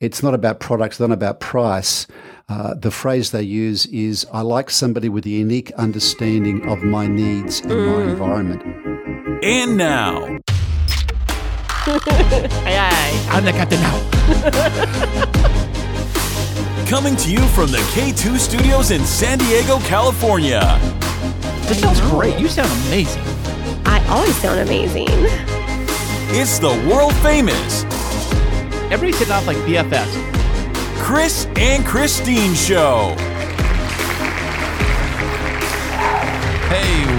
It's not about products, it's not about price. Uh, the phrase they use is I like somebody with a unique understanding of my needs and my environment. And now, Aye, aye. I'm the captain now. coming to you from the K2 studios in San Diego, California, This sounds great. You sound amazing. I always sound amazing. it's the world famous Everybody's hitting off like BFFs. Kris and Kristine Show.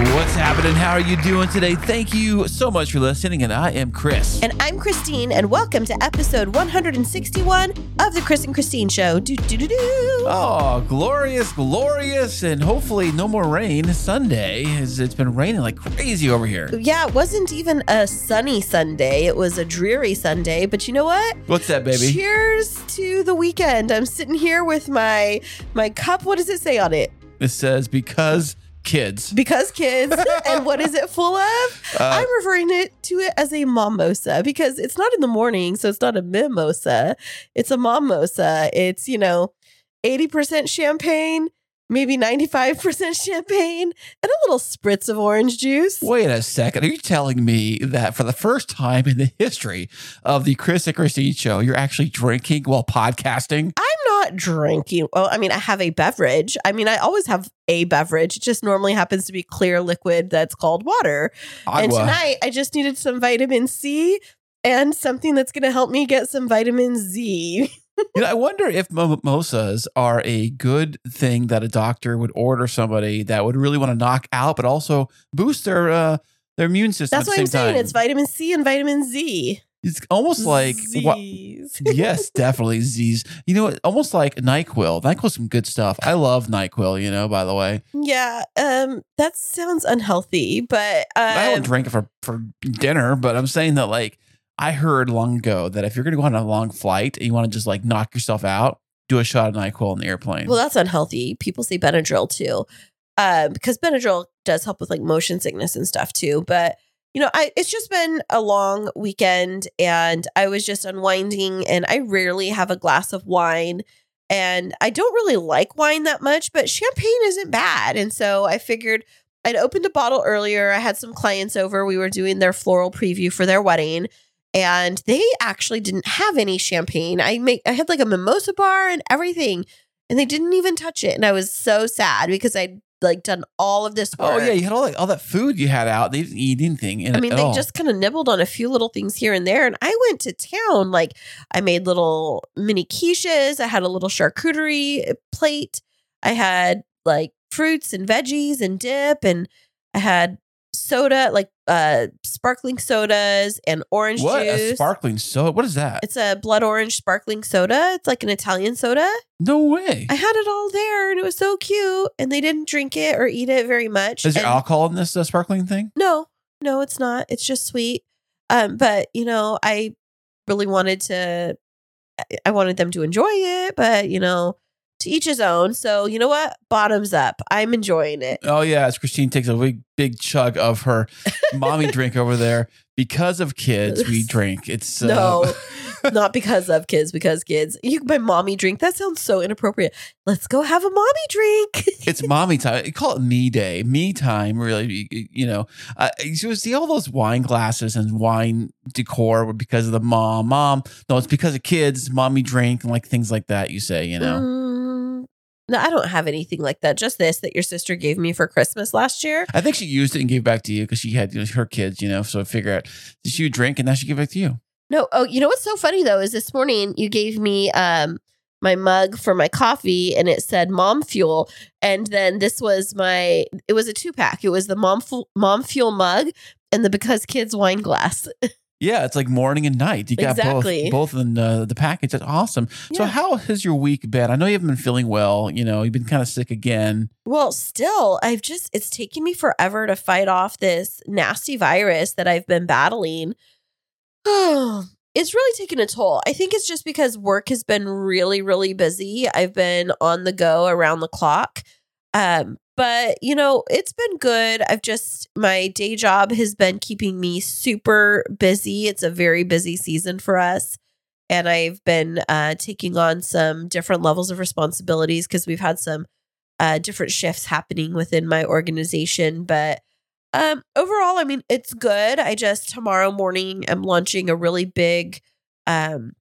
What's happening? How are you doing today? Thank you so much for listening, and I am Kris. And I'm Kristine, and welcome to episode 161 of the Kris and Kristine Show. Do do do do. Oh, glorious, glorious, and hopefully no more rain Sunday. It's been raining like crazy over here. Yeah, it wasn't even a sunny Sunday. It was a dreary Sunday. But you know what? What's that, baby? Cheers to the weekend. I'm sitting here with my my cup. What does it say on it? It says because kids. Because kids. and what is it full of? Uh, I'm referring it to it as a mimosa because it's not in the morning, so it's not a mimosa. It's a mimosa. It's, you know, 80% champagne, maybe 95% champagne, and a little spritz of orange juice. Wait a second. Are you telling me that for the first time in the history of the Kris and Kristine show, you're actually drinking while podcasting? I'm not drinking. Well, I mean, I have a beverage. I mean, I always have a beverage. It just normally happens to be clear liquid that's called water. And tonight I just needed some vitamin C and something that's going to help me get some vitamin Z. You know, I wonder if mimosas are a good thing that a doctor would order somebody that would really want to knock out, but also boost their uh, their immune system. That's at what I'm saying. time. It's vitamin C and vitamin Z. It's almost like what? Yes, definitely Z's. You know, almost like Nyquil. Nyquil's some good stuff. I love Nyquil. You know, by the way, yeah, um, that sounds unhealthy, but I um, don't drink it for for dinner, but I'm saying that like I heard long ago that if you're going to go on a long flight and you want to just like knock yourself out, do a shot of Nyquil in the airplane. well, that's unhealthy. People say Benadryl too, uh, because Benadryl does help with like motion sickness and stuff too. But you know, I it's just been a long weekend, and I was just unwinding, and I rarely have a glass of wine. And I don't really like wine that much, but champagne isn't bad. And so I figured I'd opened a bottle earlier. I had some clients over. We were doing their floral preview for their wedding. And they actually didn't have any champagne. I make I had like a mimosa bar and everything, and they didn't even touch it. And I was so sad because I'd like done all of this work. oh yeah, you had all that all that food you had out. They didn't eat anything. In I mean, they all. just kind of nibbled on a few little things here and there. And I went to town. Like, I made little mini quiches. I had a little charcuterie uh, plate. I had like fruits and veggies and dip. And I had soda, like uh sparkling sodas and orange what juice. a sparkling soda. What is that? it's a blood orange sparkling soda. It's like an Italian soda. no way. I had it all there and it was so cute. And they didn't drink it or eat it very much. Is there And- alcohol in this uh, sparkling thing? no, no, it's not. It's just sweet. Um, but you know, I really wanted to I wanted them to enjoy it, but you know, to each his own. So you know what? Bottoms up. I'm enjoying it. Oh yeah, as Kristine takes a big big chug of her mommy drink over there. Because of kids, we drink. It's uh, No, not because of kids, because kids. You my mommy drink. That sounds so inappropriate. Let's go have a mommy drink. it's mommy time. You call it me day, me time. Really, you, know. Uh, you see all those wine glasses and wine decor because of the mom. Mom, no, it's because of kids. Mommy drink and like things like that. You say, you know. Mm, no, I don't have anything like that. Just this that your sister gave me for Christmas last year. I think she used it and gave it back to you because she had you know, her kids, you know. So I figure out did she drink and now she gave it back to you. No, oh, you know what's so funny though is this morning you gave me um my mug for my coffee and it said mom fuel and then this was my it was a two pack. It was the mom fu- mom fuel mug and the because kids wine glass. Yeah, it's like morning and night. You got Exactly. both both in the, the package. That's awesome. So how has your week been? I know you haven't been feeling well. You know, you've been kind of sick again. Well, still, I've just, it's taken me forever to fight off this nasty virus that I've been battling. Oh, it's really taken a toll. I think it's just because work has been really, really busy. I've been on the go around the clock. Um, but you know, it's been good. I've just my day job has been keeping me super busy. It's a very busy season for us. and I've been uh, taking on some different levels of responsibilities because we've had some uh, different shifts happening within my organization. But um, overall, I mean, it's good. I just tomorrow morning I'm launching a really big um,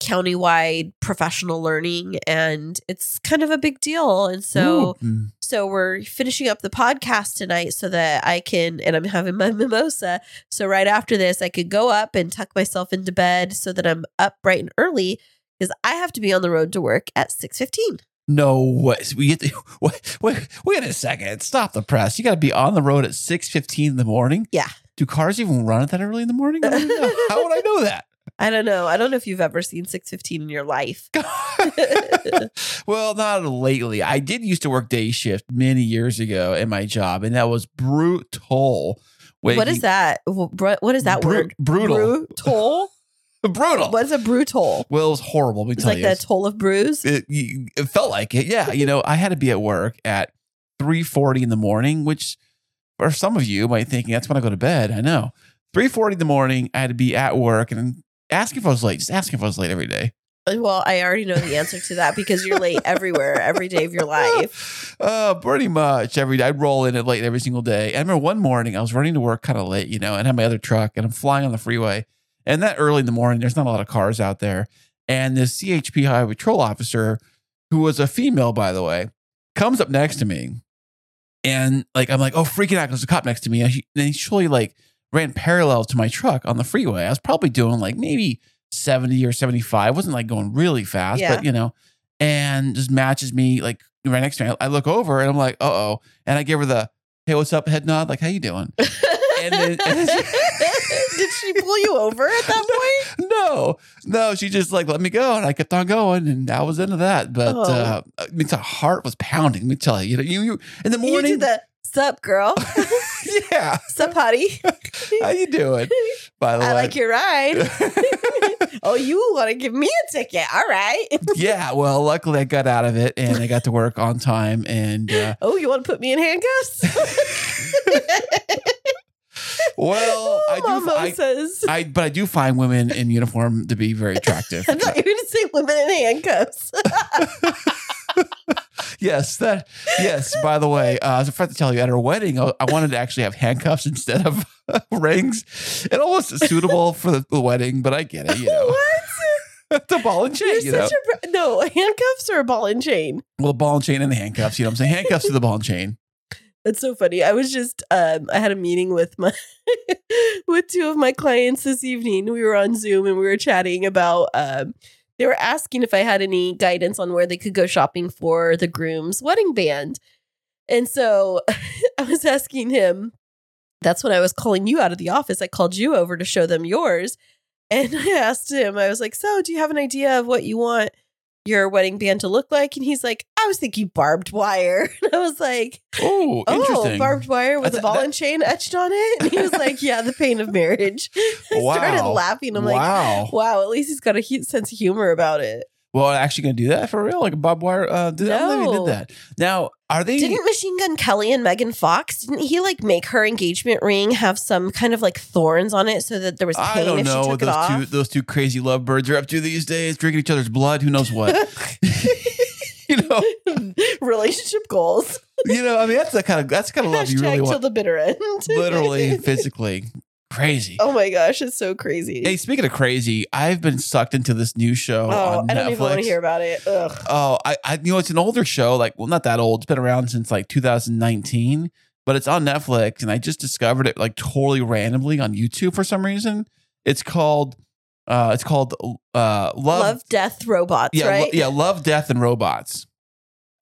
countywide professional learning, and it's kind of a big deal. And so, Ooh. So we're finishing up the podcast tonight so that I can, and I'm having my mimosa. So right after this, I could go up and tuck myself into bed so that I'm up bright and early because I have to be on the road to work at six fifteen. No way. We get to, wait, wait, wait a second. Stop the press. You got to be on the road at six fifteen in the morning. Yeah. Do cars even run that early in the morning? I don't know. How would I know that? I don't know. I don't know if you've ever seen six fifteen in your life. well, not lately. I did used to work day shift many years ago in my job, and that was brutal. what is that? What is that Bru- word? brutal. Brutal. Brutal. What's a brutal? Well, it was horrible. Let It's like you. the toll of bruise. it, it felt like it. Yeah, you know, I had to be at work at three forty in the morning, which for some of you might thinking that's when I go to bed. I know three forty in the morning. I had to be at work and ask if I was late. Just ask if I was late every day. Well, I already know the answer to that because you're late everywhere, every day of your life. Uh, pretty much every day. I'd roll in at late every single day. I remember one morning I was running to work kind of late, you know, and had my other truck and I'm flying on the freeway. And that early in the morning, there's not a lot of cars out there. And this CHP highway patrol officer, who was a female, by the way, comes up next to me. And like, I'm like, oh, freaking out. There's a cop next to me. And he, and he surely like ran parallel to my truck on the freeway. I was probably doing like maybe 70 or 75. wasn't like going really fast, Yeah. but you know, and just matches me like right next to me. I look over and I'm like, uh oh. And I give her the, hey, what's up? Head nod, like, how you doing? And then- and Did she pull you over at that point? no, no, she just like let me go, and I kept on going, and I was into that. But Oh. uh, I mean, the heart was pounding. Let me tell you, you know, you, you in the You morning, did the sup, girl. yeah. sup, hottie. How you doing? By the I way, like your ride. oh, you want to give me a ticket? All right. yeah. Well, luckily I got out of it, and I got to work on time, and uh, Oh, you want to put me in handcuffs? well, I do. I. I, but I do find women in uniform to be very attractive. I thought you were going to say women in handcuffs. Yes, that. Yes. By the way, uh, I was about to tell you at our wedding, I, I wanted to actually have handcuffs instead of rings. It almost is suitable for the, the wedding, but I get it. You know, what? the ball and chain. You're you know, a no handcuffs or a ball and chain. well, ball and chain and the handcuffs. You know, what I'm saying handcuffs to the ball and chain. That's so funny. I was just um I had a meeting with my with two of my clients this evening. We were on Zoom and we were chatting about um they were asking if I had any guidance on where they could go shopping for the groom's wedding band. And so I was asking him that's when I was calling you out of the office. I called you over to show them yours. And I asked him, I was like, So, do you have an idea of what you want your wedding band to look like? And he's like, I was thinking barbed wire. And I was like, Oh, Oh, interesting. barbed wire with a ball that- and chain etched on it. And he was like, Yeah, the pain of marriage. I started laughing. I'm wow. like, Wow, at least he's got a hu- sense of humor about it. Well, actually, going to do that for real? Like a barbed wire? Uh, did, I don't know if he did that. Now, are they? Didn't Machine Gun Kelly and Megan Fox, didn't he like make her engagement ring have some kind of like thorns on it so that there was pain I don't if know she what those two those two crazy lovebirds are up to these days, drinking each other's blood. Who knows what? you know, Relationship goals. you know. I mean, that's the kind of that's the kind of love you Hashtag really till want. the bitter end. Literally, physically, crazy. oh my gosh, it's so crazy. Hey, speaking of crazy, I've been sucked into this new show oh, on I don't Netflix. even want to hear about it. Ugh. Oh, I, I, you know, it's an older show. Like, well, not that old. It's been around since like 2019, but it's on Netflix, and I just discovered it like totally randomly on YouTube for some reason. It's called, uh, it's called, uh, Love. Love, death, robots, yeah, lo- right? yeah, Love, Death, and Robots.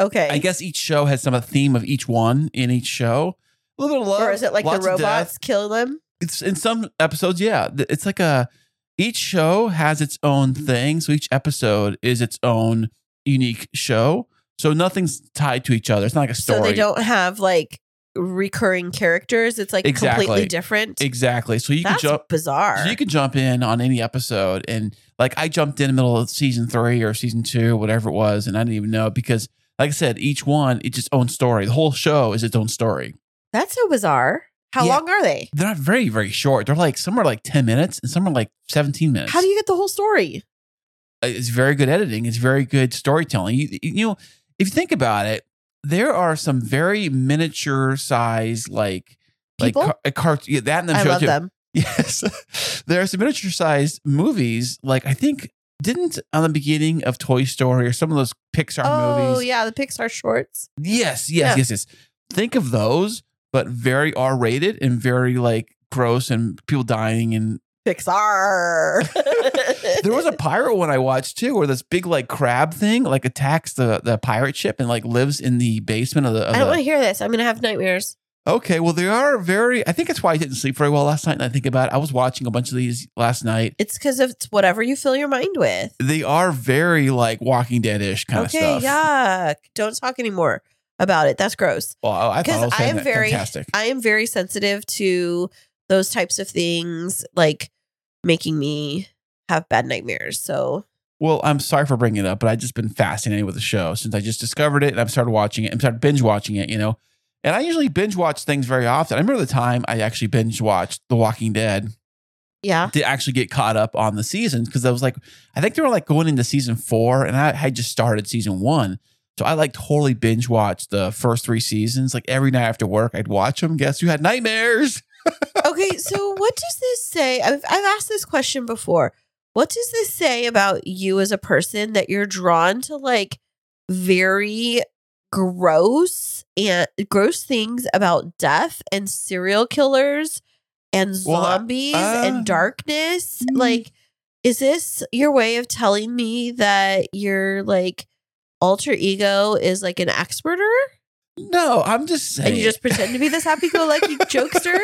Okay. I guess each show has some a theme of each one in each show. A little bit of love, or is it like the robots kill them? It's in some episodes yeah it's like a each show has its own thing so each episode is its own unique show so nothing's tied to each other it's not like a story So they don't have like recurring characters. It's like Exactly. completely different. exactly so you That's can jump bizarre. so you can jump in on any episode and like i jumped in the middle of season three or season two whatever it was and i didn't even know because like i said each one it's its own story the whole show is its own story That's so bizarre. How Yeah. long are they? they're not very very short they're like some are like 10 minutes and some are like 17 minutes How do you get the whole story. Uh, It's very good editing. It's very good storytelling. You, you know, if you think about it, there are some very miniature size, like like People? car, a car yeah, that in the I show love too. them. Yes, there are some miniature sized movies. Like I think didn't on the beginning of Toy Story or some of those Pixar Oh movies. Oh yeah, the Pixar shorts. Yes, yes, Yeah. yes, yes. Think of those, but very R rated and very like gross and people dying. And Pixar. there was a pirate one I watched too, where this big like crab thing like attacks the the pirate ship and like lives in the basement of the. Of I don't the want to hear this. I'm gonna have nightmares. okay, well they are very. I think that's why I didn't sleep very well last night. And I think about it. I was watching a bunch of these last night. It's because it's whatever you fill your mind with. They are very like Walking Dead ish kind okay, of stuff. Okay, yuck. Don't talk anymore about it. That's gross. Well, I thought was I am very, fantastic. I am very sensitive to those types of things, like making me have bad nightmares. So Well, I'm sorry for bringing it up, but I've just been fascinated with the show since I just discovered it and I've started watching it and started binge watching it, you know. And I usually binge watch things very often. I remember the time I actually binge watched The Walking Dead yeah, to actually get caught up on the seasons because I was like, I think they were like going into season four and I had just started season one. So I like totally binge watched the first three seasons. Like every night after work, I'd watch them. Guess who had nightmares? okay, so what does this say? I've, I've asked this question before. What does this say about you as a person that you're drawn to like very gross and gross things about death and serial killers and Well, uh, zombies uh, and darkness? mm. Like, is this your way of telling me that you're like alter ego is like an ex murderer? No, I'm just saying. And you just pretend to be this happy go lucky jokester?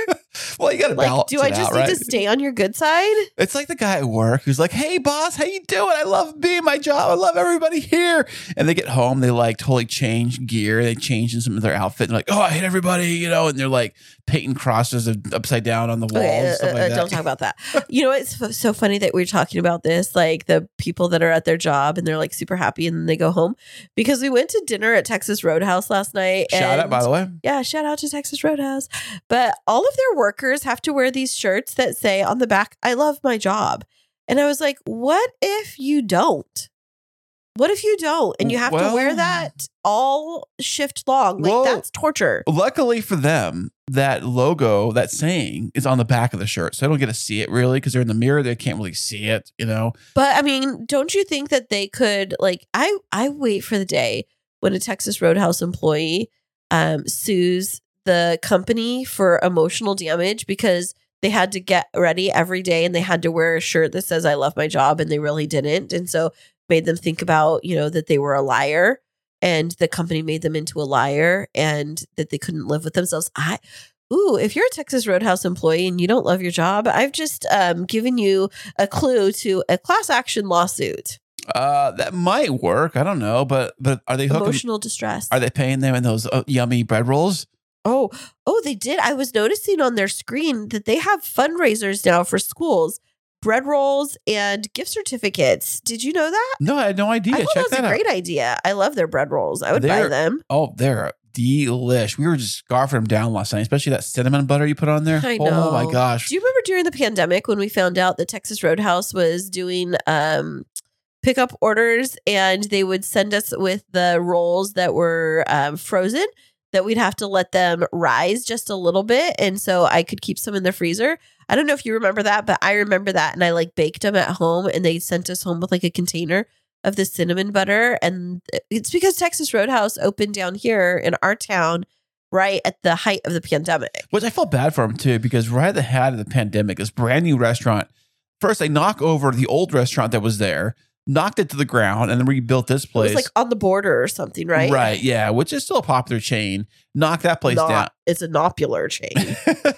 Well, you got to Like, balance do I just out, need right? to stay on your good side? It's like the guy at work who's like, "Hey, boss, how you doing? I love being my job. I love everybody here." And they get home, they like totally change gear. They change in some of their outfit. And like, "Oh, I hate everybody," you know. And they're like painting crosses upside down on the walls. Okay, uh, stuff like uh, that. don't talk about that. You know, it's f- so funny that we're talking about this, like the people that are at their job and they're like super happy and then they go home because we went to dinner at Texas Roadhouse last night. Shout out, by the way. Yeah, shout out to Texas Roadhouse. But all of their workers have to wear these shirts that say on the back, I love my job. And I was like, what if you don't? What if you don't? And you have to wear that all shift long. Like, Well- that's torture. Luckily for them, that logo, that saying, is on the back of the shirt, so I don't get to see it really because they're in the mirror. They can't really see it, you know. But I mean, don't you think that they could like I I wait for the day when a Texas Roadhouse employee um sues the company for emotional damage because they had to get ready every day and they had to wear a shirt that says I love my job and they really didn't and so made them think about, you know, that they were a liar and the company made them into a liar and that they couldn't live with themselves. I Ooh, if you're a Texas Roadhouse employee and you don't love your job, I've just um, given you a clue to a class action lawsuit. Uh, that might work. I don't know, but but are they hooking? Emotional distress. Are they paying them in those uh, yummy bread rolls? Oh, oh, they did. I was noticing on their screen that they have fundraisers now for schools, bread rolls and gift certificates. Did you know that? No, I had no idea. I thought Check that was that a out. great idea. I love their bread rolls. I would buy They're- them. Oh, they're delish. We were just scarfing them down last night, especially that cinnamon butter you put on there. I know. Oh my gosh. Do you remember during the pandemic when we found out that Texas Roadhouse was doing um pickup orders and they would send us with the rolls that were um, frozen that we'd have to let them rise just a little bit and so I could keep some in the freezer. I don't know if you remember that, but I remember that and I like baked them at home and they sent us home with like a container of the cinnamon butter and it's because Texas Roadhouse opened down here in our town right at the height of the pandemic. Which I felt bad for them too, because right at the height of the pandemic, this brand new restaurant. First, they knock over the old restaurant that was there, knocked it to the ground, and then rebuilt this place. It was like on the border or something, right? Right, yeah, which is still a popular chain. Knocked that place Not- down. It's a nopular chain.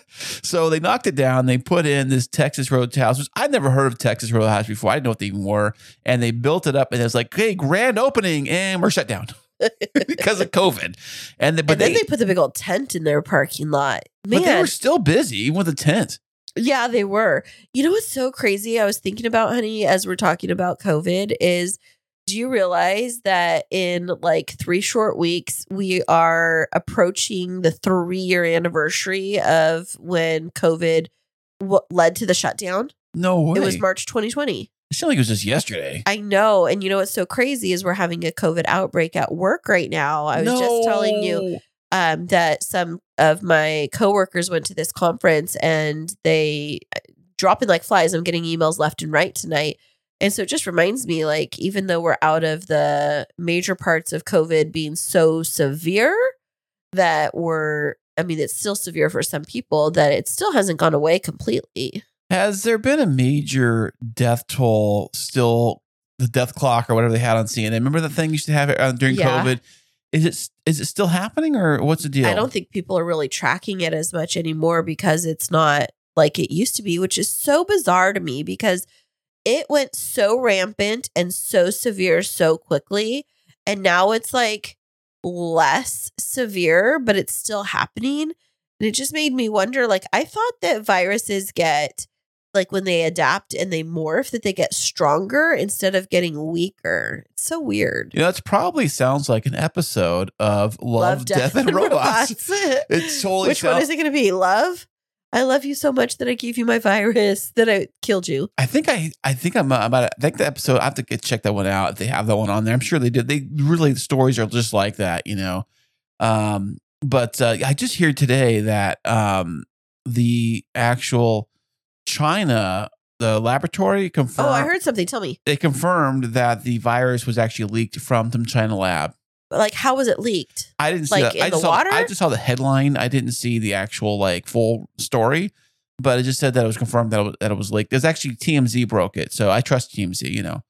so they knocked it down. They put in this Texas Roadhouse, which I'd never heard of Texas Roadhouse before. I didn't know what they even were. And they built it up, and it was like, hey, grand opening, and we're shut down because of COVID. And, the, but and then they, they put the big old tent in their parking lot. Man, but they were still busy even with the tent. Yeah, they were. You know what's so crazy? I was thinking about, honey, as we're talking about COVID, is do you realize that in like three short weeks, we are approaching the three year anniversary of when COVID w- led to the shutdown? No way. It was March 2020. It seemed like it was just yesterday. I know. And you know what's so crazy is we're having a COVID outbreak at work right now. I was just telling you um, that some of my coworkers went to this conference and they uh, dropping like flies. I'm getting emails left and right tonight. And so it just reminds me like, even though we're out of the major parts of COVID being so severe, that we're, I mean, it's still severe for some people, that it still hasn't gone away completely. Has there been a major death toll still, the death clock or whatever they had on CNN? Remember the thing you used to have uh, during Yeah. COVID? Is it is it still happening or what's the deal? I don't think people are really tracking it as much anymore because it's not like it used to be, which is so bizarre to me because it went so rampant and so severe so quickly. And now it's like less severe, but it's still happening. And it just made me wonder like, I thought that viruses get like when they adapt and they morph, that they get stronger instead of getting weaker. It's so weird. You know, it probably sounds like an episode of Love, Death, and Robots. It's totally Which one is it going to be? Love? I love you so much that I gave you my virus that I killed you. I think I I think I'm about I think the episode I have to get check that one out if they have that one on there. I'm sure they did. They really the stories are just like that, you know. Um, but uh, I just hear today that um the actual China the laboratory confirmed Oh, I heard something. Tell me. they confirmed that the virus was actually leaked from some China lab. Like, how was it leaked? I didn't see Like that. I in just the saw water? I just saw the headline. I didn't see the actual like full story, but it just said that it was confirmed that it was, that it was leaked. There's actually TMZ broke it, so I trust TMZ. You know,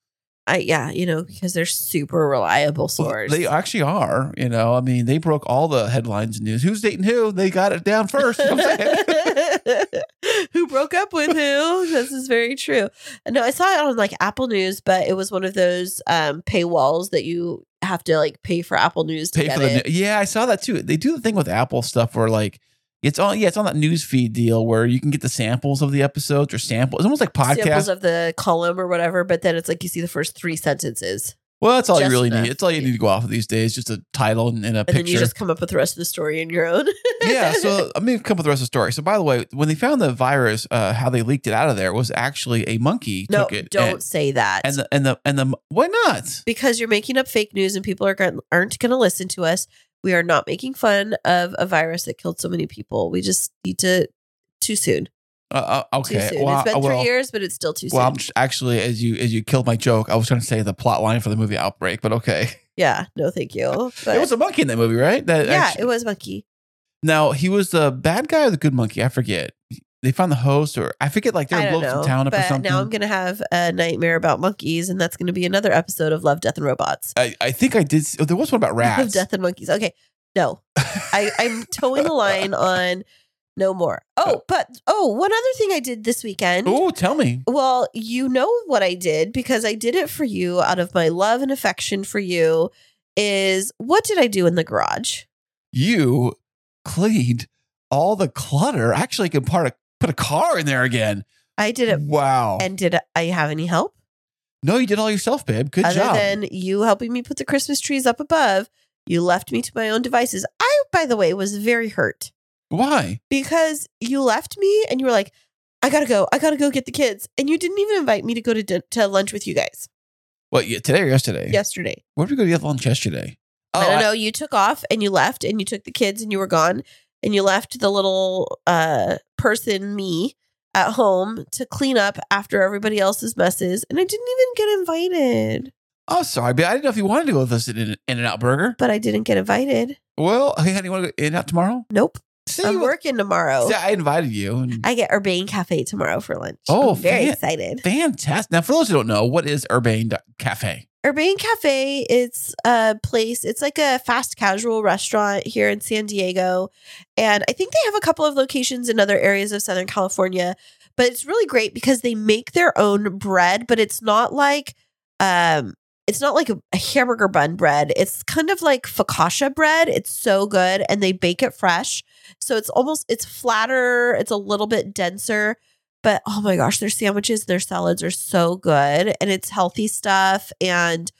I yeah, you know, because they're super reliable Well, they actually are. You know, I mean, they broke all the headlines and news. Who's dating who? They got it down first. You know who broke up with who? This is very true. No, I saw it on like Apple News, but it was one of those um paywalls that you have to like pay for Apple News to Pay get for the it. new- yeah, I saw that too. They do the thing with Apple stuff where like. It's on, yeah. It's on that news feed deal where you can get the samples of the episodes or samples. It's almost like podcast. Samples of the column or whatever, but then it's like you see the first three sentences. Well, that's all you really enough. need. It's all you need to go off of these days. Just a title and, and a And picture. then you just come up with the rest of the story in your own. yeah. So I mean, come up with the rest of the story. So by the way, when they found the virus, uh, how they leaked it out of there was actually a monkey no, took it. don't and, say that. and the and the and the why not? because you're making up fake news and people are aren't going to listen to us. We are not making fun of a virus that killed so many people. We just need to too soon. Uh, uh, Too okay. soon. Well, it's been well, three years, but it's still too well, soon. I'm actually, as you as you killed my joke, I was trying to say the plot line for the movie Outbreak, but okay. yeah, no, thank you. But it was a monkey in that movie, right? That yeah, actually- it was monkey. Now he was the bad guy or the good monkey? I forget. They found the host, or I forget. Like they're know. some town up or something. now I'm gonna have a nightmare about monkeys, and that's gonna be another episode of Love, Death, and Robots. I, I think I did. Oh, there was one about rats. Love. Death, and Monkeys. Okay, no, I, I'm towing the line on no more. Oh, but oh, one other thing I did this weekend. Oh, tell me. Well, you know what I did because I did it for you out of my love and affection for you. Is what did I do in the garage? You cleaned all the clutter. Actually, can part of, put a car in there again. I did it. Wow. And did I have any help no, you did all yourself, babe. Good other job. than you helping me put the Christmas trees up above? You left me to my own devices. I, by the way, was very hurt Why? because you left me and you were like, "I gotta go. I gotta go get the kids," and you didn't even invite me to go to din- to lunch with you guys What? Yeah, today or yesterday? yesterday. Where did we go to get lunch yesterday? Oh, I don't know. You took off and you left and you took the kids and you were gone and you left the little uh person me at home to clean up after everybody else's messes and I didn't even get invited. Oh, sorry, but I didn't know if you wanted to go with us in In and Out Burger. But I didn't get invited. Well, hey, honey, you want to go In and Out tomorrow? Nope. See, I'm working tomorrow. See, I invited you. And I get Urbane Cafe tomorrow for lunch. Oh, I'm very fan- excited. fantastic. Now, for those who don't know, what is Urbane Cafe? Urbane Cafe, it's a place, it's like a fast casual restaurant here in San Diego. And I think they have a couple of locations in other areas of Southern California, but it's really great because they make their own bread, but it's not like um it's not like a, a hamburger bun bread. It's kind of like focaccia bread. It's so good and they bake it fresh. So it's almost it's flatter, it's a little bit denser, but oh my gosh, their sandwiches, their salads are so good and it's healthy stuff and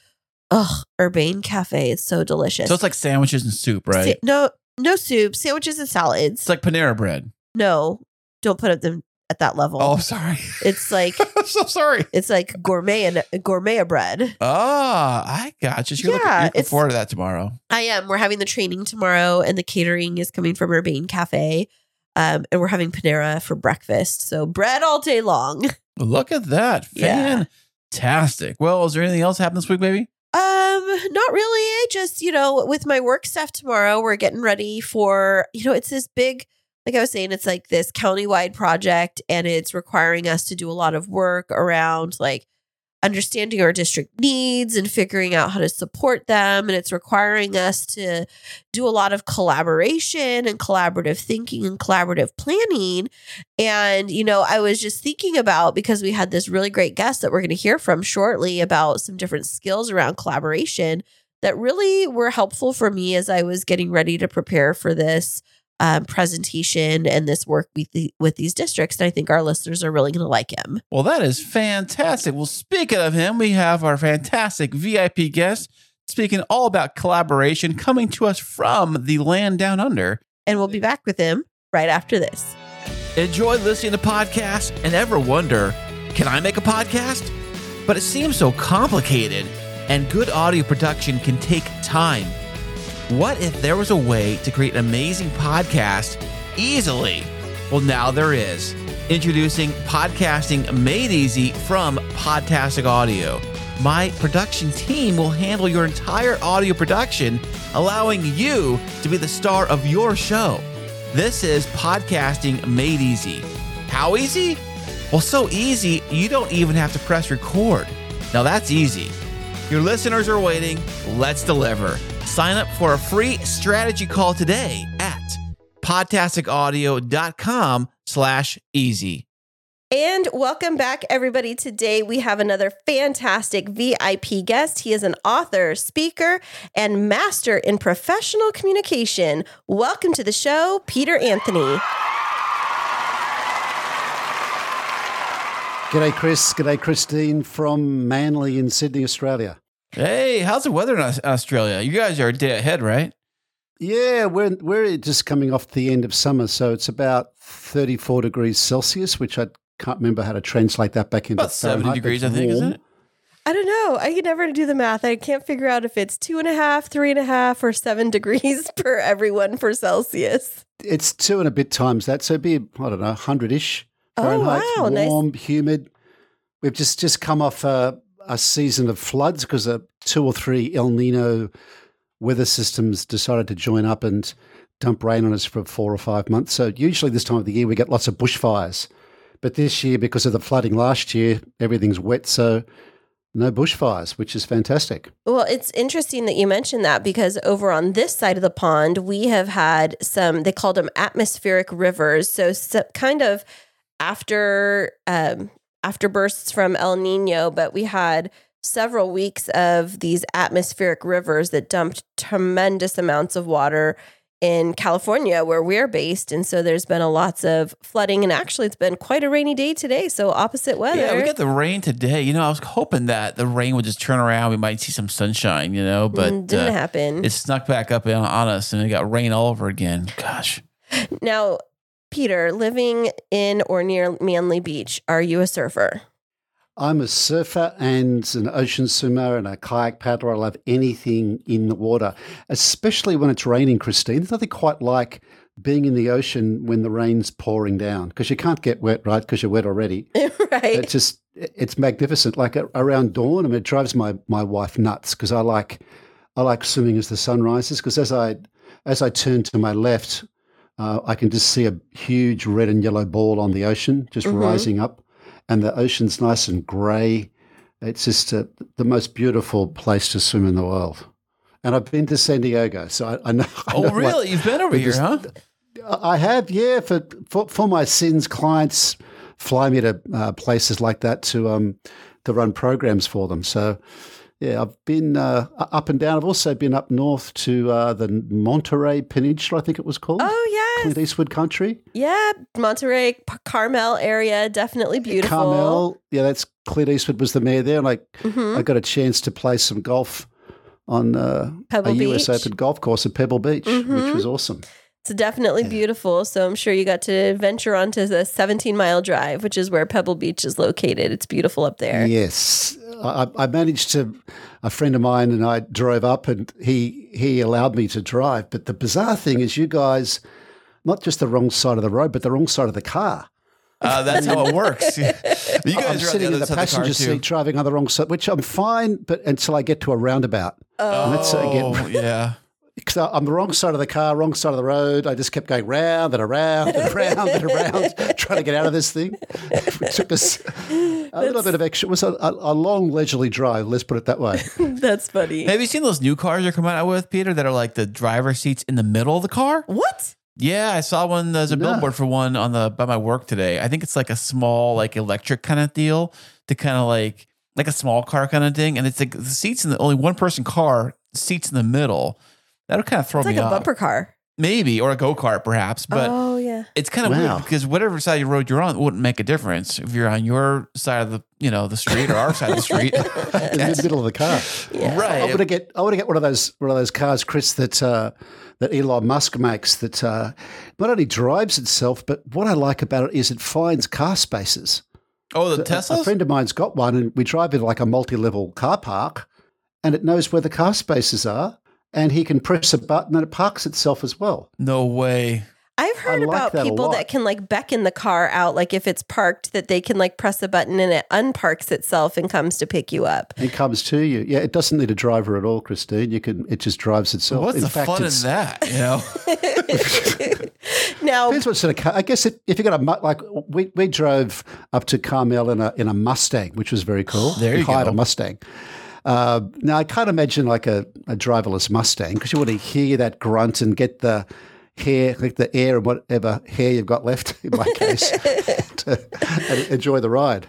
ugh, Urbane Cafe is so delicious. So it's like sandwiches and soup, right? Sa- no no soup, sandwiches and salads. It's like Panera bread. no, don't put them at that level. Oh, sorry. It's like I'm so sorry. it's like gourmet and gourmet bread. Ah, I got you. You're, looking, Yeah, you're looking forward to that tomorrow. I am. We're having the training tomorrow, and the catering is coming from Urbane Cafe. Um, and we're having Panera for breakfast. So bread all day long. Look at that. Yeah. Fantastic. Well, is there anything else happening this week, baby? Um, not really. Just, you know, with my work stuff tomorrow, we're getting ready for, you know, it's this big, like I was saying, it's like this countywide project and it's requiring us to do a lot of work around like understanding our district needs and figuring out how to support them. And it's requiring us to do a lot of collaboration and collaborative thinking and collaborative planning. And, you know, I was just thinking about because we had this really great guest that we're going to hear from shortly about some different skills around collaboration that really were helpful for me as I was getting ready to prepare for this um, presentation and this work with, the, with these districts. And I think our listeners are really going to like him. Well, that is fantastic. Well, speaking of him, we have our fantastic VIP guest speaking all about collaboration coming to us from the land down under. And we'll be back with him right after this. Enjoy listening to podcasts and ever wonder, can I make a podcast? But it seems so complicated, and good audio production can take time. What if there was a way to create an amazing podcast easily? Well, now there is. Introducing Podcasting Made Easy from Podtastic Audio. My production team will handle your entire audio production, allowing you to be the star of your show. This is Podcasting Made Easy. How easy? Well, so easy, you don't even have to press record. Now that's easy. Your listeners are waiting. Let's deliver. Sign up for a free strategy call today at podtasticaudio.com slash easy. And welcome back, everybody. Today we have another fantastic VIP guest. He is an author, speaker, and master in professional communication. Welcome to the show, Peter Anthony. G'day, Kris. G'day, Kristine from Manly in Sydney, Australia. Hey, how's the weather in Australia? You guys are a day ahead, right? Yeah, we're we're just coming off the end of summer, so it's about 34 degrees Celsius, which I can't remember how to translate that back into About 70 Fahrenheit, degrees, I think, isn't it? I don't know. I can never do the math. I can't figure out if it's two and a half, three and a half, or seven degrees per everyone for Celsius. It's two and a bit times that, so it'd be I don't know, hundred ish Oh, Fahrenheit. wow, nice. warm, humid. We've just just come off a, a season of floods because two or three El Nino weather systems decided to join up and dump rain on us for four or five months. So usually this time of the year we get lots of bushfires, but this year because of the flooding last year, everything's wet, so no bushfires, which is fantastic. Well, it's interesting that you mentioned that because over on this side of the pond, we have had some, they called them atmospheric rivers. So, so kind of after um, after bursts from El Nino, but we had several weeks of these atmospheric rivers that dumped tremendous amounts of water in California where we're based and so there's been a lots of flooding and actually it's been quite a rainy day today so opposite weather Yeah, we got the rain today. You know, I was hoping that the rain would just turn around. We might see some sunshine, you know, but Mm, didn't uh, happen it snuck back up on us and it got rain all over again. Gosh. Now, Peter, living in or near Manly Beach, are you a surfer? I'm a surfer and an ocean swimmer and a kayak paddler. I love anything in the water, especially when it's raining, Kristine. There's nothing quite like being in the ocean when the rain's pouring down because you can't get wet, right? Because you're wet already. right. It's just, it's magnificent. Like around dawn, I mean, it drives my, my wife nuts because I like, I like swimming as the sun rises because as I, as I turn to my left, uh, I can just see a huge red and yellow ball on the ocean just Mhm. rising up, and the ocean's nice and grey. It's just uh the most beautiful place to swim in the world. And I've been to San Diego, so I, I know. I Oh, know what- really? You've been over here, just- huh? I have, yeah. For for, for my sins, clients fly me to uh, places like that to um to run programs for them. So yeah, I've been uh, up and down. I've also been up north to uh, the Monterey Peninsula, I think it was called. oh, yes. Clint Eastwood country. Yeah. Monterey, P- Carmel area, definitely beautiful. Carmel. Yeah, that's Clint Eastwood was the mayor there, and I Mhm. I got a chance to play some golf on uh, Pebble a US Open golf course at Pebble Beach, Mhm. which was awesome. It's definitely beautiful. So I'm sure you got to venture onto the 17 mile drive, which is where Pebble Beach is located. It's beautiful up there. Yes, I, I managed to. A friend of mine and I drove up, and he he allowed me to drive. But the bizarre thing is, you guys, not just the wrong side of the road, but the wrong side of the car. Uh, that's how it works. you guys I'm are sitting the in the side of the passenger seat, driving on the wrong side, which I'm fine, but until I get to a roundabout. And that's Oh, again yeah. Because I'm the wrong side of the car, wrong side of the road. I just kept going round and around and around and around, trying to get out of this thing. It took us a little bit of extra. It was a, a, a long, leisurely drive. Let's put it that way. That's funny. Have you seen those new cars they're coming out with, Peter, that are like the driver seats in the middle of the car? What? Yeah, I saw one. There's a No. billboard for one on the by my work today. I think it's like a small, like electric kind of deal to kind of like like a small car kind of thing, and it's like the seats in the only one person car seats in the middle. That'll kind of throw It's like me a off. bumper car. maybe or a go kart perhaps, but oh, yeah. it's kind of Wow. weird because whatever side of the road you're on it wouldn't make a difference if you're on your side of the you know the street or our side of the street. in the middle of the car. Yeah. I right. want to get. I want to get one of those one of those cars, Kris, that uh, that Elon Musk makes. That uh, not only drives itself, but what I like about it is it finds car spaces. Oh, the A- A friend of mine's got one, and we drive in like a multi-level car park, and it knows where the car spaces are, and he can press a button and it parks itself as well. No way. I've heard like about that people that can like beckon the car out, like if it's parked, that they can like press a button and it unparks itself and comes to pick you up. It comes to you. Yeah, it doesn't need a driver at all, Kristine. You can. It just drives itself. What's in the fact, fun in that? You know. now, Depends what sort of car. I guess it, if you got a mu- like we, we drove up to Carmel in a in a Mustang, which was very cool. There we you hired go. a Mustang. Uh, now I can't imagine like a, a driverless Mustang because you want to hear that grunt and get the hair, like the air and whatever hair you've got left. In my case, to and enjoy the ride.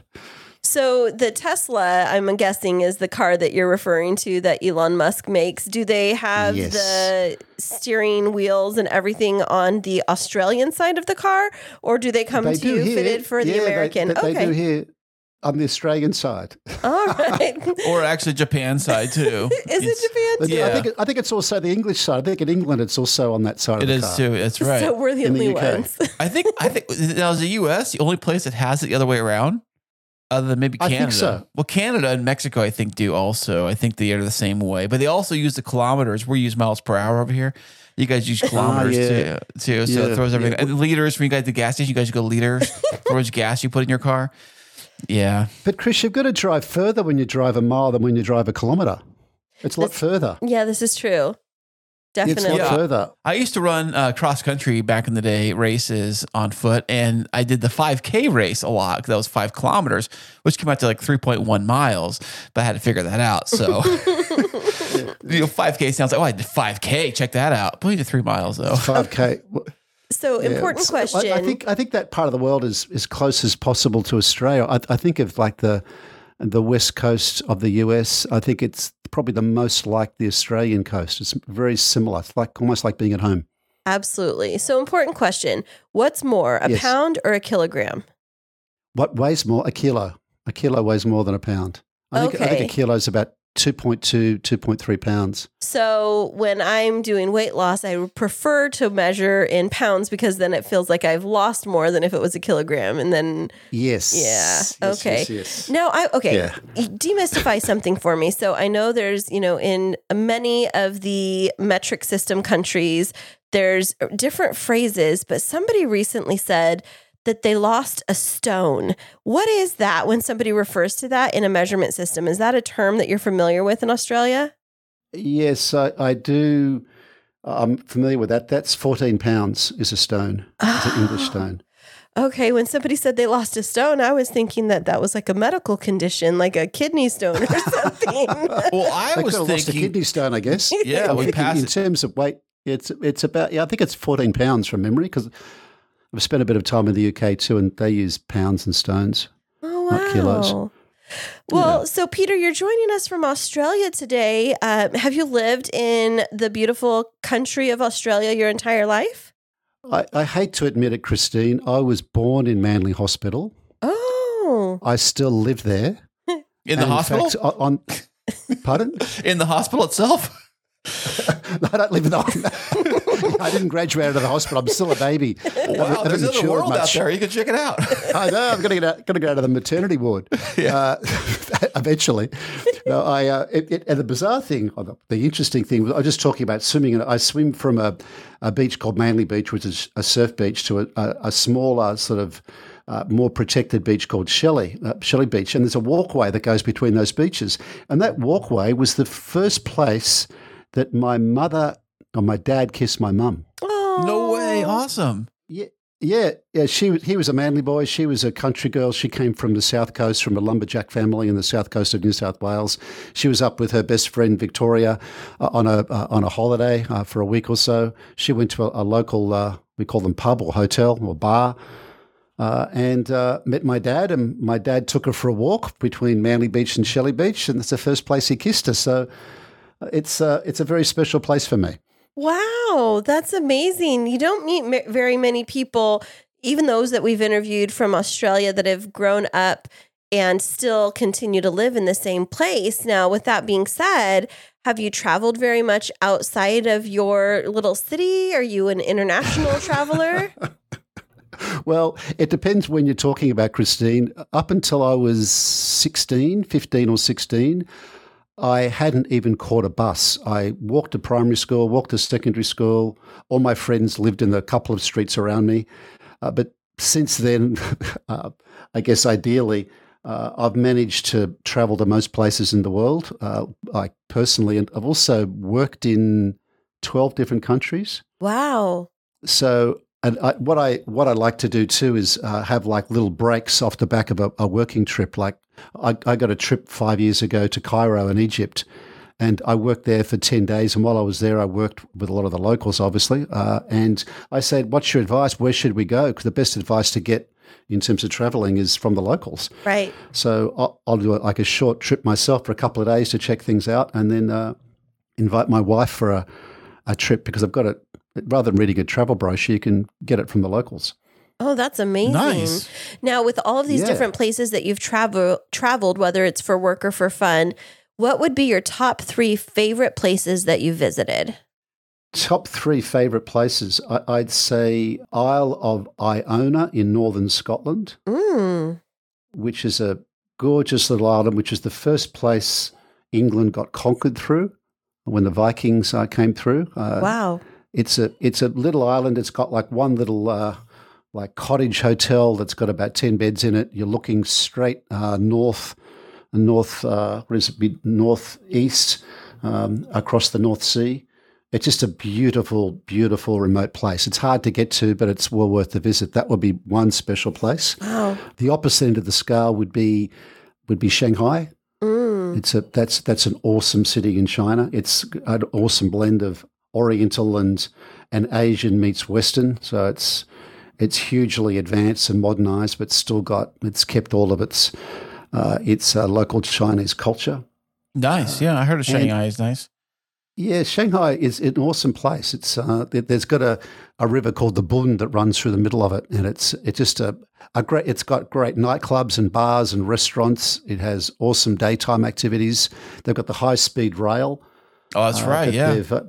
so the Tesla, I'm guessing, is the car that you're referring to that Elon Musk makes. Do they have Yes. the steering wheels and everything on the Australian side of the car, or do they come They to you here. fitted for the Yeah, they- American? They, they, okay, do here on the Australian side. all right. or actually Japan side too. Is It's- it Japan? But too? I think it, I think it's also the English side. I think in England it's also on that side It of the is car. too. That's right. So we're the In the only UK. ones. I think I think now is the U.S. the only place that has it the other way around, other than maybe I Canada. think so. Well, Canada and Mexico, I think, do also. I think they are the same way, but they also use the kilometers. We use miles per hour over here. You guys use kilometers Ah, yeah. too, too. So it throws everything. yeah. And liters when you guys at the gas station, you guys go liters for how much gas you put in your car. Yeah, But Kris, you've got to drive further when you drive a mile than when you drive a kilometre. It's a lot That's- further. Yeah, this is true. Definitely. It's a Definitely. lot Yeah. further. I used to run uh, cross country back in the day races on foot, and I did the 5K race a lot. that was five kilometers, which came out to like 3.1 miles. But I had to figure that out. So, you know, 5K sounds like, oh, I did 5K. Check that out. But you did three miles though. Five k. So important question. I, I think I think that part of the world is as close as possible to Australia. I, I think of like the the west coast of the US. I think it's probably the most like the Australian coast. It's very similar. It's like almost like being at home. Absolutely. So important question. What's more, a Yes. pound or a kilogram? What weighs more? A kilo. A kilo weighs more than a pound. I think, I think a kilo is about 2.2, 2.3 pounds. So when I'm doing weight loss, I prefer to measure in pounds because then it feels like I've lost more than if it was a kilogram. And then Yes. Yeah, Yes, okay. Yes, yes. now I okay. Yeah. Demystify something for me. So I know there's, you know, in many of the metric system countries, there's different phrases, but somebody recently said that they lost a stone. What is that when somebody refers to that in a measurement system? Is that a term that you're familiar with in Australia? Yes, I, I do. I'm familiar with that. That's 14 pounds is a stone. It's an English ah. stone. Okay, when somebody said they lost a stone, I was thinking that that was like a medical condition, like a kidney stone or something. Well, I They was could have lost a kidney stone, I guess. yeah, I'm we thinking passed in it. terms of weight. It's it's about yeah. I think it's 14 pounds from memory because I've spent a bit of time in the UK too, and they use pounds and stones. Oh, wow. Not kilos. Well, so Peter, you're joining us from Australia today. Um, have you lived in the beautiful country of Australia your entire life? I, I hate to admit it, Kristine. I was born in Manly Hospital. Oh, I still live there. in the And hospital. fact, on, on pardon, in the hospital itself. I don't live in the. I didn't graduate out of the hospital. I'm still a baby. Wow, there's another world out much. there. You can check it out. I know. I'm going to get out, going to out of the maternity ward uh, eventually. No, I. Uh, it, it, and the bizarre thing, or the, the interesting thing, was I was just talking about swimming, and I swim from a, a beach called Manly Beach, which is a surf beach, to a, a, a smaller sort of. Uh, more protected beach called Shelley, uh, Shelley Beach, and there's a walkway that goes between those beaches. And that walkway was the first place that my mother or my dad kissed my mum. no way. Awesome. Yeah, yeah, yeah. She. He was a manly boy. She was a country girl. She came from the south coast, from a lumberjack family in the south coast of New South Wales. She was up with her best friend Victoria uh, on a uh, on a holiday uh, for a week or so. She went to a, a local, uh, we call them pub or hotel or bar. Uh, and uh, met my dad, and my dad took her for a walk between Manly Beach and Shelley Beach, and that's the first place he kissed her. So it's uh, it's a very special place for me. Wow, that's amazing. You don't meet very many people, even those that we've interviewed from Australia that have grown up and still continue to live in the same place. Now, with that being said, have you traveled very much outside of your little city? Are you an international traveler? Well, it depends when you're talking about Kristine. Up until I was 16, 15 or 16, I hadn't even caught a bus. I walked to primary school, walked to secondary school. All my friends lived in a couple of streets around me. Uh, but since then, uh, I guess ideally, uh, I've managed to travel to most places in the world. Uh, I personally, and I've also worked in 12 different countries. wow. So, and I, what I what I like to do too is uh, have like little breaks off the back of a, a working trip. Like I, I got a trip five years ago to Cairo in Egypt, and I worked there for ten days. And while I was there, I worked with a lot of the locals, obviously. Uh, and I said, "What's your advice? Where should we go?" Because the best advice to get in terms of traveling is from the locals. Right. So I'll, I'll do like a short trip myself for a couple of days to check things out, and then uh, invite my wife for a, a trip because I've got it. Rather than reading a travel brochure, you can get it from the locals. Oh, that's amazing. Nice. Now, with all of these Yeah. different places that you've travel traveled, whether it's for work or for fun, what would be your top three favorite places that you visited? Top three favourite places, I, I'd say Isle of Iona in northern Scotland, Mm. which is a gorgeous little island, which is the first place England got conquered through when the Vikings uh, came through. Uh, Wow. It's a it's a little island. It's got like one little uh, like cottage hotel that's got about ten beds in it. You're looking straight uh, north, north uh, what is it? Northeast um, across the North Sea. It's just a beautiful, beautiful remote place. It's hard to get to, but it's well worth the visit. That would be one special place. Wow. The opposite end of the scale would be would be Shanghai. Mm. It's a that's that's an awesome city in China. It's an awesome blend of Oriental and and Asian meets Western. So it's it's hugely advanced and modernized, but still got it's kept all of its uh, its uh, local Chinese culture. Nice. Yeah, I heard of and- Shanghai is nice. Yeah, Shanghai is an awesome place. It's uh, there- there's got a, a river called the Bund that runs through the middle of it, and it's it's just a, a great. It's got great nightclubs and bars and restaurants. It has awesome daytime activities. They've got the high speed rail. Oh, that's uh, right. that Yeah. they've, uh,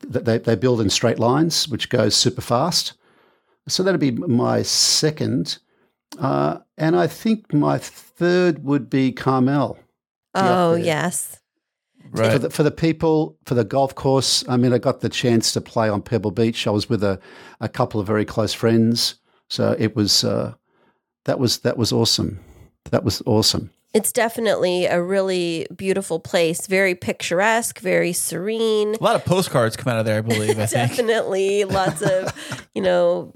they they build in straight lines, which goes super fast. So that'd be my second, uh, and I think my third would be Carmel. Oh, there. yes. For Right. the, for the people, for the golf course, I mean, I got the chance to play on Pebble Beach. I was with a, a couple of very close friends, so it was uh, that was that was awesome. That was awesome. It's definitely a really beautiful place, very picturesque, very serene. A lot of postcards come out of there, I believe. I think. definitely lots of, you know,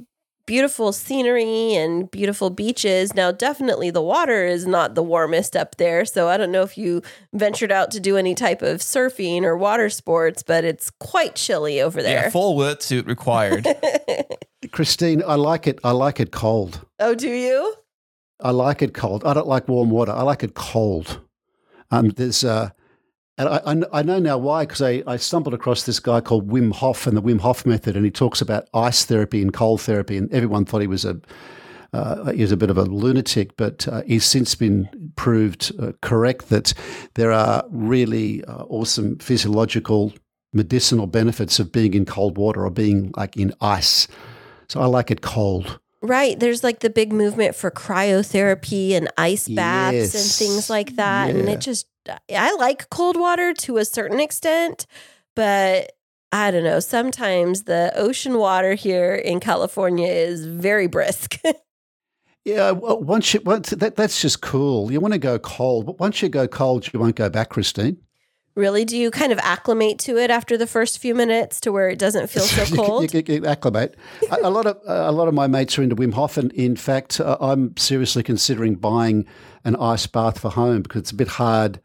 beautiful scenery and beautiful beaches. Now, definitely the water is not the warmest up there. So I don't know if you ventured out to do any type of surfing or water sports, but it's quite chilly over there. Yeah, there. full wetsuit required. Kristine, I like it. I like it cold. oh, do you? I like it cold. I don't like warm water. I like it cold. Um, there's uh, and I, I know now why because I, I stumbled across this guy called Wim Hof and the Wim Hof method, and he talks about ice therapy and cold therapy, and everyone thought he was a uh, he was a bit of a lunatic, but uh, he's since been proved uh, correct that there are really uh, awesome physiological medicinal benefits of being in cold water or being like in ice. So I like it cold. Right. There's like the big movement for cryotherapy and ice baths and things like that. And it just, I like cold water to a certain extent, but I don't know. Sometimes the ocean water here in California is very brisk. Yeah, well, once you once that that's just cool. You want to go cold, but once you go cold, you won't go back, Kristine. Really? Do you kind of acclimate to it after the first few minutes to where it doesn't feel so cold? You, you, you acclimate. a, a lot of uh, a lot of my mates are into Wim Hof, and in fact, uh, I'm seriously considering buying an ice bath for home because it's a bit hard.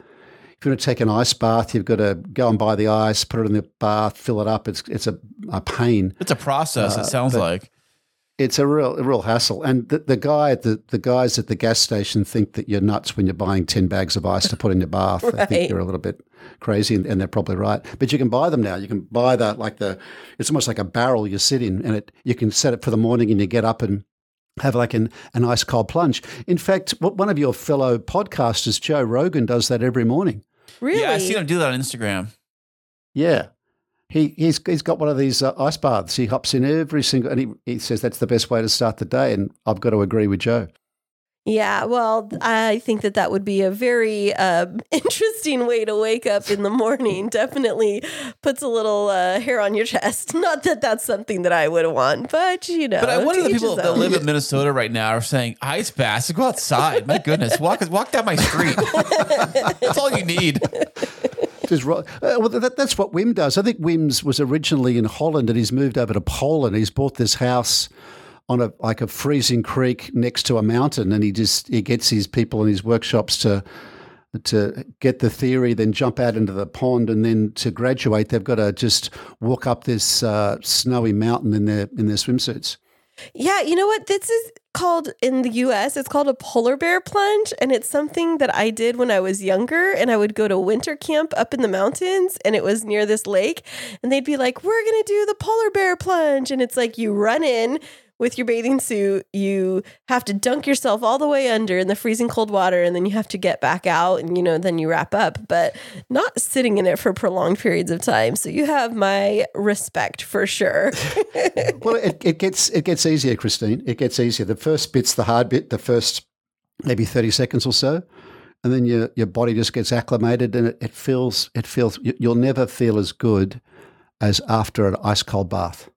If you want to take an ice bath, you've got to go and buy the ice, put it in the bath, fill it up. It's it's a, a pain. It's a process. Uh, it sounds but- like. It's a real a real hassle. And the, the guy at the, the guys at the gas station think that you're nuts when you're buying ten bags of ice to put in your bath. I Right. think you're a little bit crazy, and, and they're probably right. But you can buy them now. You can buy that like the it's almost like a barrel you sit in, and it you can set it for the morning, and you get up and have like an, an ice cold plunge. In fact, what- one of your fellow podcasters, Joe Rogan, does that every morning. really? Yeah, I seen him do that on Instagram. Yeah. He, he's, he's got one of these uh, ice baths. He hops in every single, and he, he says that's the best way to start the day. And I've got to agree with Joe. Yeah, well, I think that that would be a very um, interesting way to wake up in the morning. Definitely puts a little uh, hair on your chest. Not that that's something that I would want, but you know. But I wonder to the people that live in Minnesota right now are saying ice baths. Go outside. My goodness, walk walk down my street. That's all you need. Uh, well, that, that's what Wim does. I think Wim's was originally in Holland, and he's moved over to Poland. He's bought this house on a like a freezing creek next to a mountain, and he just he gets his people in his workshops to to get the theory, then jump out into the pond, and then to graduate, they've got to just walk up this uh, snowy mountain in their in their swimsuits. Yeah, you know what? This is called in the US, it's called a polar bear plunge. And it's something that I did when I was younger. And I would go to winter camp up in the mountains and it was near this lake. And they'd be like, we're going to do the polar bear plunge. And it's like you run in with your bathing suit, you have to dunk yourself all the way under in the freezing cold water. And then you have to get back out and, you know, then you wrap up, but not sitting in it for prolonged periods of time. So you have my respect for sure. Well, it, it gets it gets easier, Kristine. It gets easier. The first bit's the hard bit. The first maybe thirty seconds or so, and then your your body just gets acclimated, and it, it feels it feels you- you'll never feel as good as after an ice cold bath.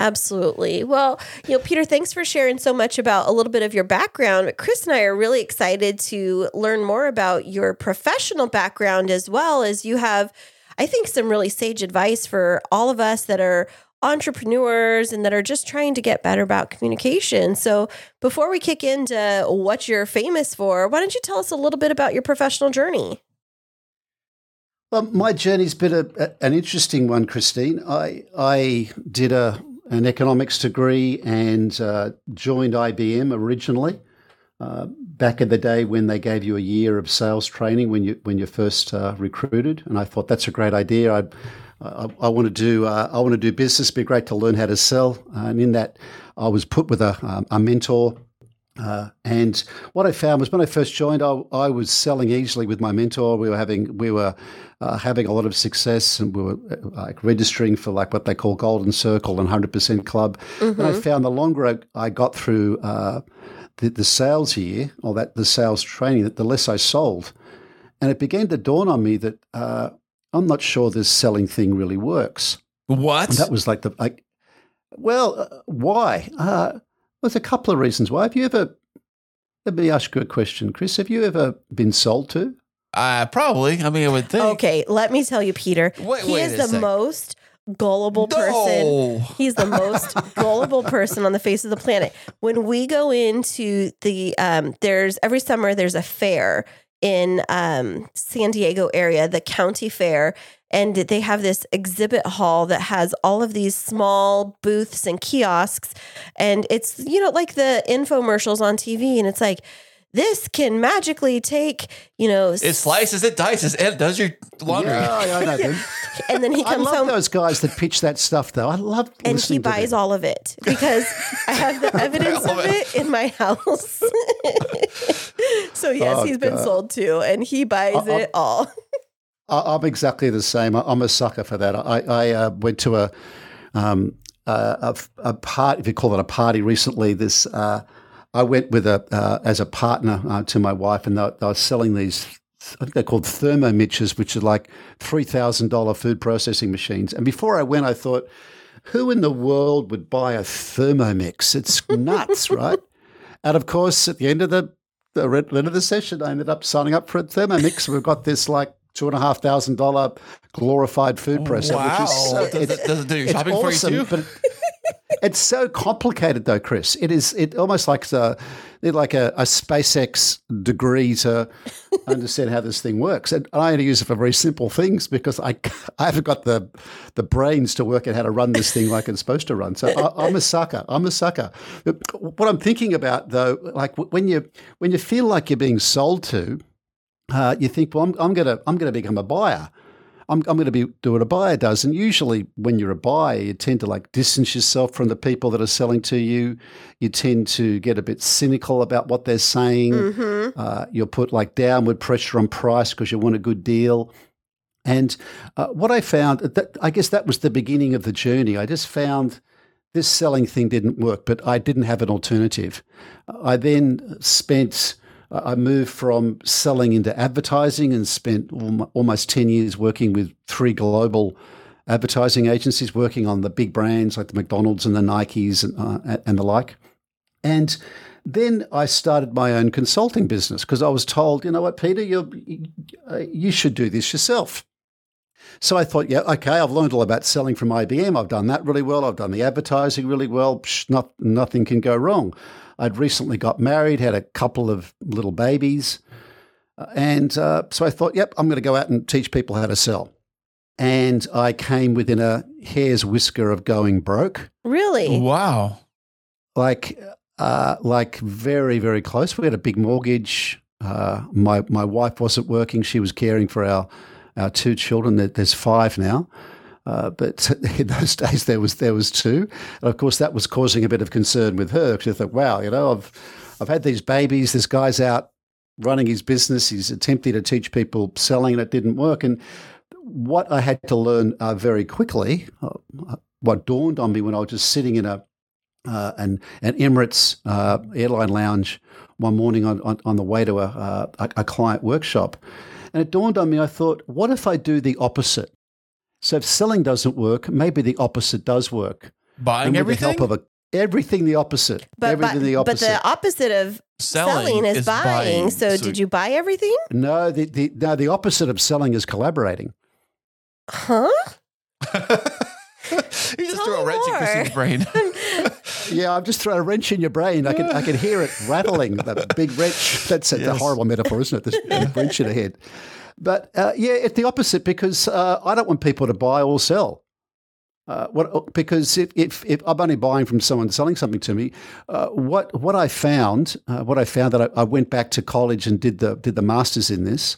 Absolutely. Well, you know, Peter, thanks for sharing so much about a little bit of your background. Kris and I are really excited to learn more about your professional background as well as you have, I think, some really sage advice for all of us that are entrepreneurs and that are just trying to get better about communication. So, before we kick into what you're famous for, why don't you tell us a little bit about your professional journey? Well, my journey's been a, a- an interesting one, Kristine. I I did a an economics degree and uh, joined IBM originally. Uh, back in the day when they gave you a year of sales training when you when you first uh, recruited, and I thought that's a great idea. I'd, I, I want to do uh, I want to do business. It'd be great to learn how to sell. And in that, I was put with a um, a mentor. Uh, and what I found was when I first joined, I, I was selling easily with my mentor. We were having we were uh, having a lot of success, and we were uh, like registering for like what they call Golden Circle and Hundred Percent Club. And I found the longer I, I got through uh, the, the sales year or that the sales training, that the less I sold, and it began to dawn on me that uh, I'm not sure this selling thing really works. What? And that was like the like, well, uh, why? There's a couple of reasons why. Have you ever? Let me ask you a question, Kris. Have you ever been sold to? uh, probably. I mean, I would think. Okay, let me tell you, Peter. Wait- he wait is the sec. most gullible person. No. He's the most gullible person on the face of the planet. When we go into the um there's every summer there's a fair in um San Diego area, the county fair, and they have this exhibit hall that has all of these small booths and kiosks and it's you know like the infomercials on TV and it's like this can magically take, you know, It slices, it dices, and it does your laundry. Yeah, I I know them. and then he I comes love home those guys that pitch that stuff, though. I love and he listening to buys all of it because I have the evidence of it in my house. so yes, Oh, he's been God. sold to, and he buys I- I- it all. I, I'm exactly the same. I, I'm a sucker for that. I, I uh, went to a, um, a, a, a part, if you call it a party recently, this, uh, I went with a, uh, as a partner uh, to my wife and they, they were selling these, I think they're called Thermomixes, which are like $3,000 food processing machines. And before I went, I thought, who in the world would buy a Thermomix? It's nuts, right? And of course, at the end of the, the end of the session, I ended up signing up for a Thermomix. We've got this like two and a half thousand dollar glorified food processor, wow. which is so, does, it, does it do shopping awesome, for you too? It's so complicated, though, Kris. It is it almost like a like a, a SpaceX degree to understand how this thing works. And I only use it for very simple things because I I haven't got the the brains to work out how to run this thing like it's supposed to run. So I, I'm a sucker. I'm a sucker. What I'm thinking about though, like when you when you feel like you're being sold to, uh, you think, well, I'm, I'm gonna I'm gonna become a buyer. I'm, I'm going to be do what a buyer does. And usually, when you're a buyer, you tend to like distance yourself from the people that are selling to you. You tend to get a bit cynical about what they're saying. Mm-hmm. Uh, you'll put like downward pressure on price because you want a good deal. And uh, what I found, that, I guess that was the beginning of the journey. I just found this selling thing didn't work, but I didn't have an alternative. I then spent I moved from selling into advertising and spent almost 10 years working with three global advertising agencies, working on the big brands like the McDonald's and the Nikes and, uh, and the like. And then I started my own consulting business because I was told, you know what, Peter, you you should do this yourself. So I thought, yeah, okay, I've learned all about selling from IBM. I've done that really well. I've done the advertising really well. Psh, not, nothing can go wrong. I'd recently got married, had a couple of little babies. And uh, so I thought, yep, I'm going to go out and teach people how to sell. And I came within a hair's whisker of going broke. Really? Wow. Like, uh, like very, very close. We had a big mortgage. Uh, my my wife wasn't working; she was caring for our our two children. There's five now. Uh, but in those days, there was there was two, and of course that was causing a bit of concern with her. because She thought, "Wow, you know, I've I've had these babies. This guy's out running his business. He's attempting to teach people selling, and it didn't work." And what I had to learn uh, very quickly, uh, what dawned on me when I was just sitting in a uh, an an Emirates uh, airline lounge one morning on, on, on the way to a, a, a client workshop, and it dawned on me. I thought, what if I do the opposite? So if selling doesn't work, maybe the opposite does work. Buying and with everything? The help of a, everything the opposite. But, everything but, the but opposite. the opposite of Selling selling, is, is buying. buying. So, So- did you buy everything? no, the, the, no, the opposite of selling is collaborating. Huh? you just Tell threw a wrench in more. Kristine's brain. Yeah, I've just thrown a wrench in your brain. I can I can hear it rattling. That big wrench. That's a, a Yes. horrible metaphor, isn't it? This big wrench in the head. But uh, yeah, it's the opposite because uh, I don't want people to buy or sell. Uh, what because if, if, if I'm only buying from someone selling something to me, uh, what what I found uh, what I found that I, I went back to college and did the did the masters in this,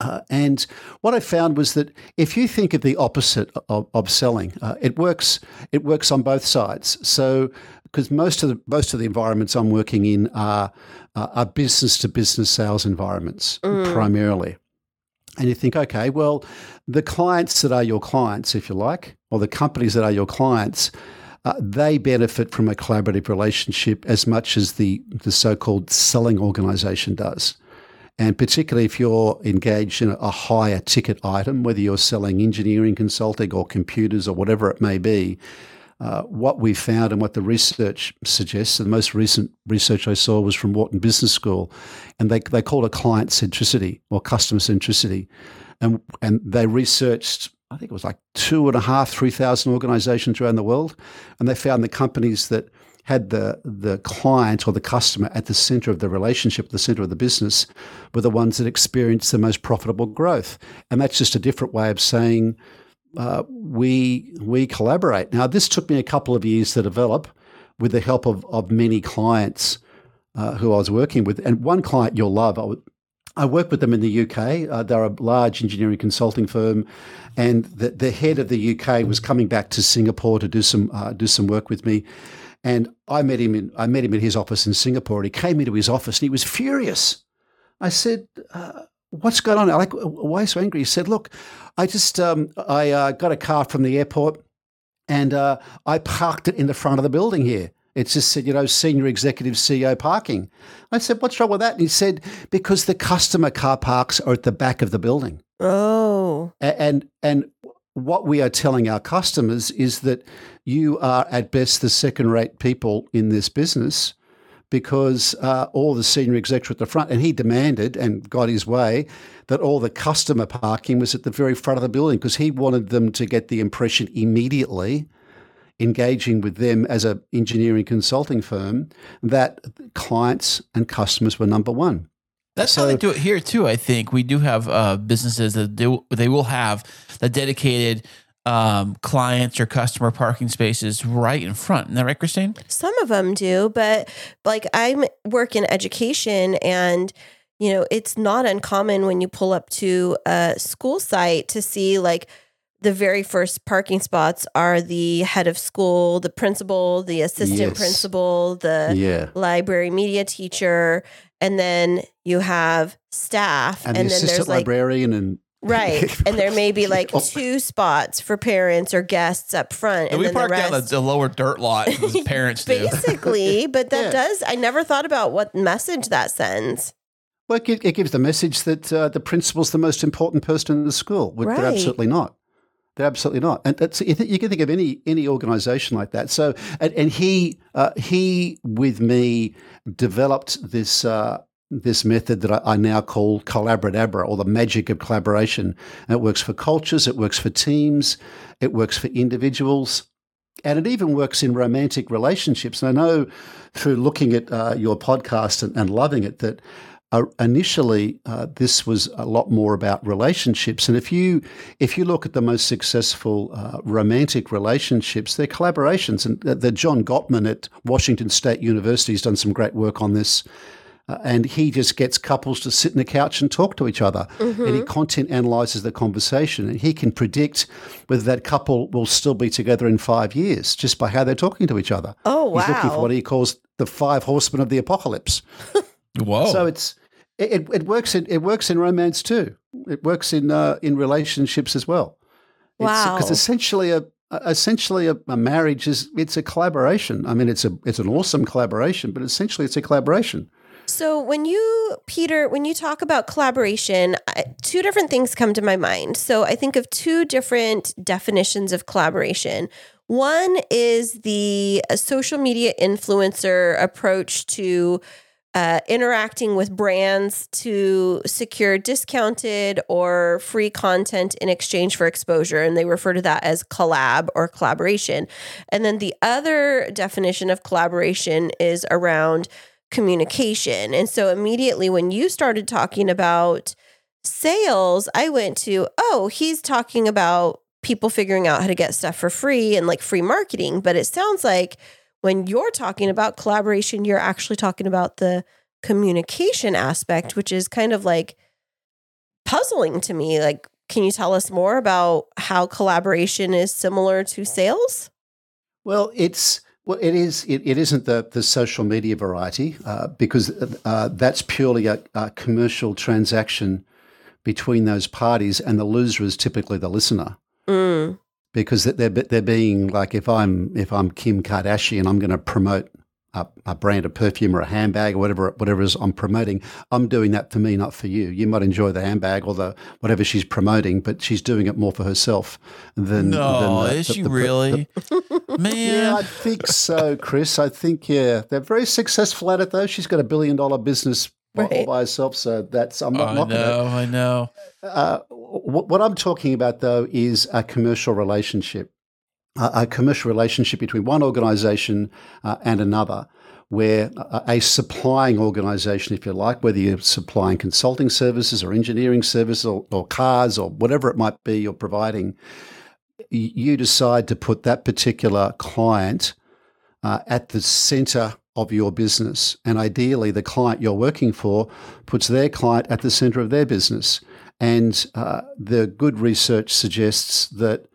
uh, and what I found was that if you think of the opposite of, of selling, uh, it works. It works on both sides. So, because most of the most of the environments I'm working in are uh, are business to business sales environments primarily, and you think, okay, well, the clients that are your clients, if you like, or the companies that are your clients. Uh, they benefit from a collaborative relationship as much as the, the so-called selling organization does. And particularly if you're engaged in a higher ticket item, whether you're selling engineering consulting or computers or whatever it may be, uh, what we found and what the research suggests, the most recent research I saw was from Wharton Business School, and they, they call it client centricity or customer centricity. And, and they researched, I think it was like two and a half, 3,000 organizations around the world, and they found the companies that had the the client or the customer at the center of the relationship, the center of the business, were the ones that experienced the most profitable growth. And that's just a different way of saying uh, we we collaborate. Now, this took me a couple of years to develop, with the help of of many clients uh, who I was working with, and one client you'll love. I would, I work with them in the UK. Uh, they're a large engineering consulting firm, and the, the head of the UK was coming back to Singapore to do some uh, do some work with me. And I met him in I met him in his office in Singapore. And he came into his office and he was furious. I said, uh, what's going on? Like, why so angry? He said, look, I just, um, I uh, got a car from the airport and uh, I parked it in the front of the building here. It just said, you know, senior executive CEO parking. I said, what's wrong with that? And he said, because the customer car parks are at the back of the building. Oh. And and what we are telling our customers is that you are at best the second rate people in this business because uh, all the senior execs are at the front. And he demanded and got his way that all the customer parking was at the very front of the building because he wanted them to get the impression immediately engaging with them as an engineering consulting firm that clients and customers were number one. That's how they do it here too. I think we do have uh, businesses that do, they will have the dedicated um, clients or customer parking spaces right in front. Isn't that right, Kristine? Some of them do, but like I work in education and you know, it's not uncommon when you pull up to a school site to see like the very first parking spots are the head of school, the principal, the assistant Yes. principal, the Yeah. library media teacher, and then you have staff, And, and, the then assistant there's like librarian and right, and there may be like two spots for parents or guests up front, and, And we then the park down the, rest. lower dirt lot as parents do. Basically, but that Yeah. does. I never thought about what message that sends. Well, it, it gives the message that uh, the principal's the most important person in the school. But Right. They're absolutely not. They're absolutely not. And that's, you, th- you can think of any any organization like that. So, and, and he uh, he with me developed this. Uh, this method that I, now call collabradabra or the magic of collaboration. And it works for cultures, it works for teams, it works for individuals, and it even works in romantic relationships. And I know through looking at uh, your podcast and, and loving it that uh, initially uh, this was a lot more about relationships. And if you if you look at the most successful uh, romantic relationships, they're collaborations. And uh, the John Gottman at Washington State University has done some great work on this. Uh, and he just gets couples to sit on the couch and talk to each other. And he content analyzes the conversation. And he can predict whether that couple will still be together in five years just by how they're talking to each other. Oh wow. He's looking for what he calls the five horsemen of the apocalypse. Whoa. So it's it, it, it works in it works in romance too. It works in uh, in relationships as well. Wow. Because essentially a essentially a, a marriage is it's a collaboration. I mean, it's a it's an awesome collaboration, but essentially it's a collaboration. So when you, Peter, when you talk about collaboration, two different things come to my mind. So I think of two different definitions of collaboration. One is the uh, social media influencer approach to uh, interacting with brands to secure discounted or free content in exchange for exposure. And they refer to that as collab or collaboration. And then the other definition of collaboration is around communication. And so immediately when you started talking about sales, I went to, oh, he's talking about people figuring out how to get stuff for free and like free marketing. But it sounds like when you're talking about collaboration, you're actually talking about the communication aspect, which is kind of like puzzling to me. Like, can you tell us more about how collaboration is similar to sales? Well, it's well, it is. It, it isn't the the social media variety uh, because uh, that's purely a, a commercial transaction between those parties, and the loser is typically the listener. Mm. because they're they're being like if I'm if I'm Kim Kardashian, and I'm going to promote a, a brand of perfume or a handbag or whatever whatever it is I'm promoting. I'm doing that for me, not for you. You might enjoy the handbag or the whatever she's promoting, but she's doing it more for herself than no, than the- is the- she the- the- really? Man. yeah, I think so, Kris. I think yeah, they're very successful at it though. She's got a billion dollar business by- all Right. by herself, so that's I'm not I knocking it. I know. Uh, what, what I'm talking about, though, is a commercial relationship, a, commercial relationship between one organization uh, and another, where a, a supplying organization, if you like, whether you're supplying consulting services or engineering services or, or cars or whatever it might be you're providing, you decide to put that particular client uh, at the center of your business. And ideally, the client you're working for puts their client at the center of their business. And uh, the good research suggests that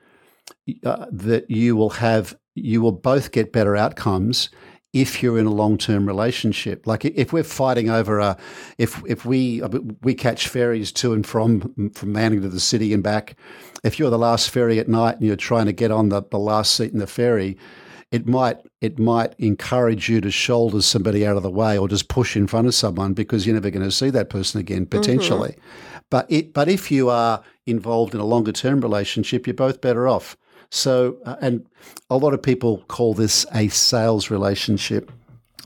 uh, that you will have you will both get better outcomes if you're in a long-term relationship. Like if we're fighting over a, if if we we catch ferries to and from from Manly to the city and back, if you're the last ferry at night and you're trying to get on the, the last seat in the ferry, it might it might encourage you to shoulder somebody out of the way or just push in front of someone because you're never going to see that person again potentially. Mm-hmm. But it but if you are involved in a longer term relationship, you're both better off. So uh, and a lot of people call this a sales relationship.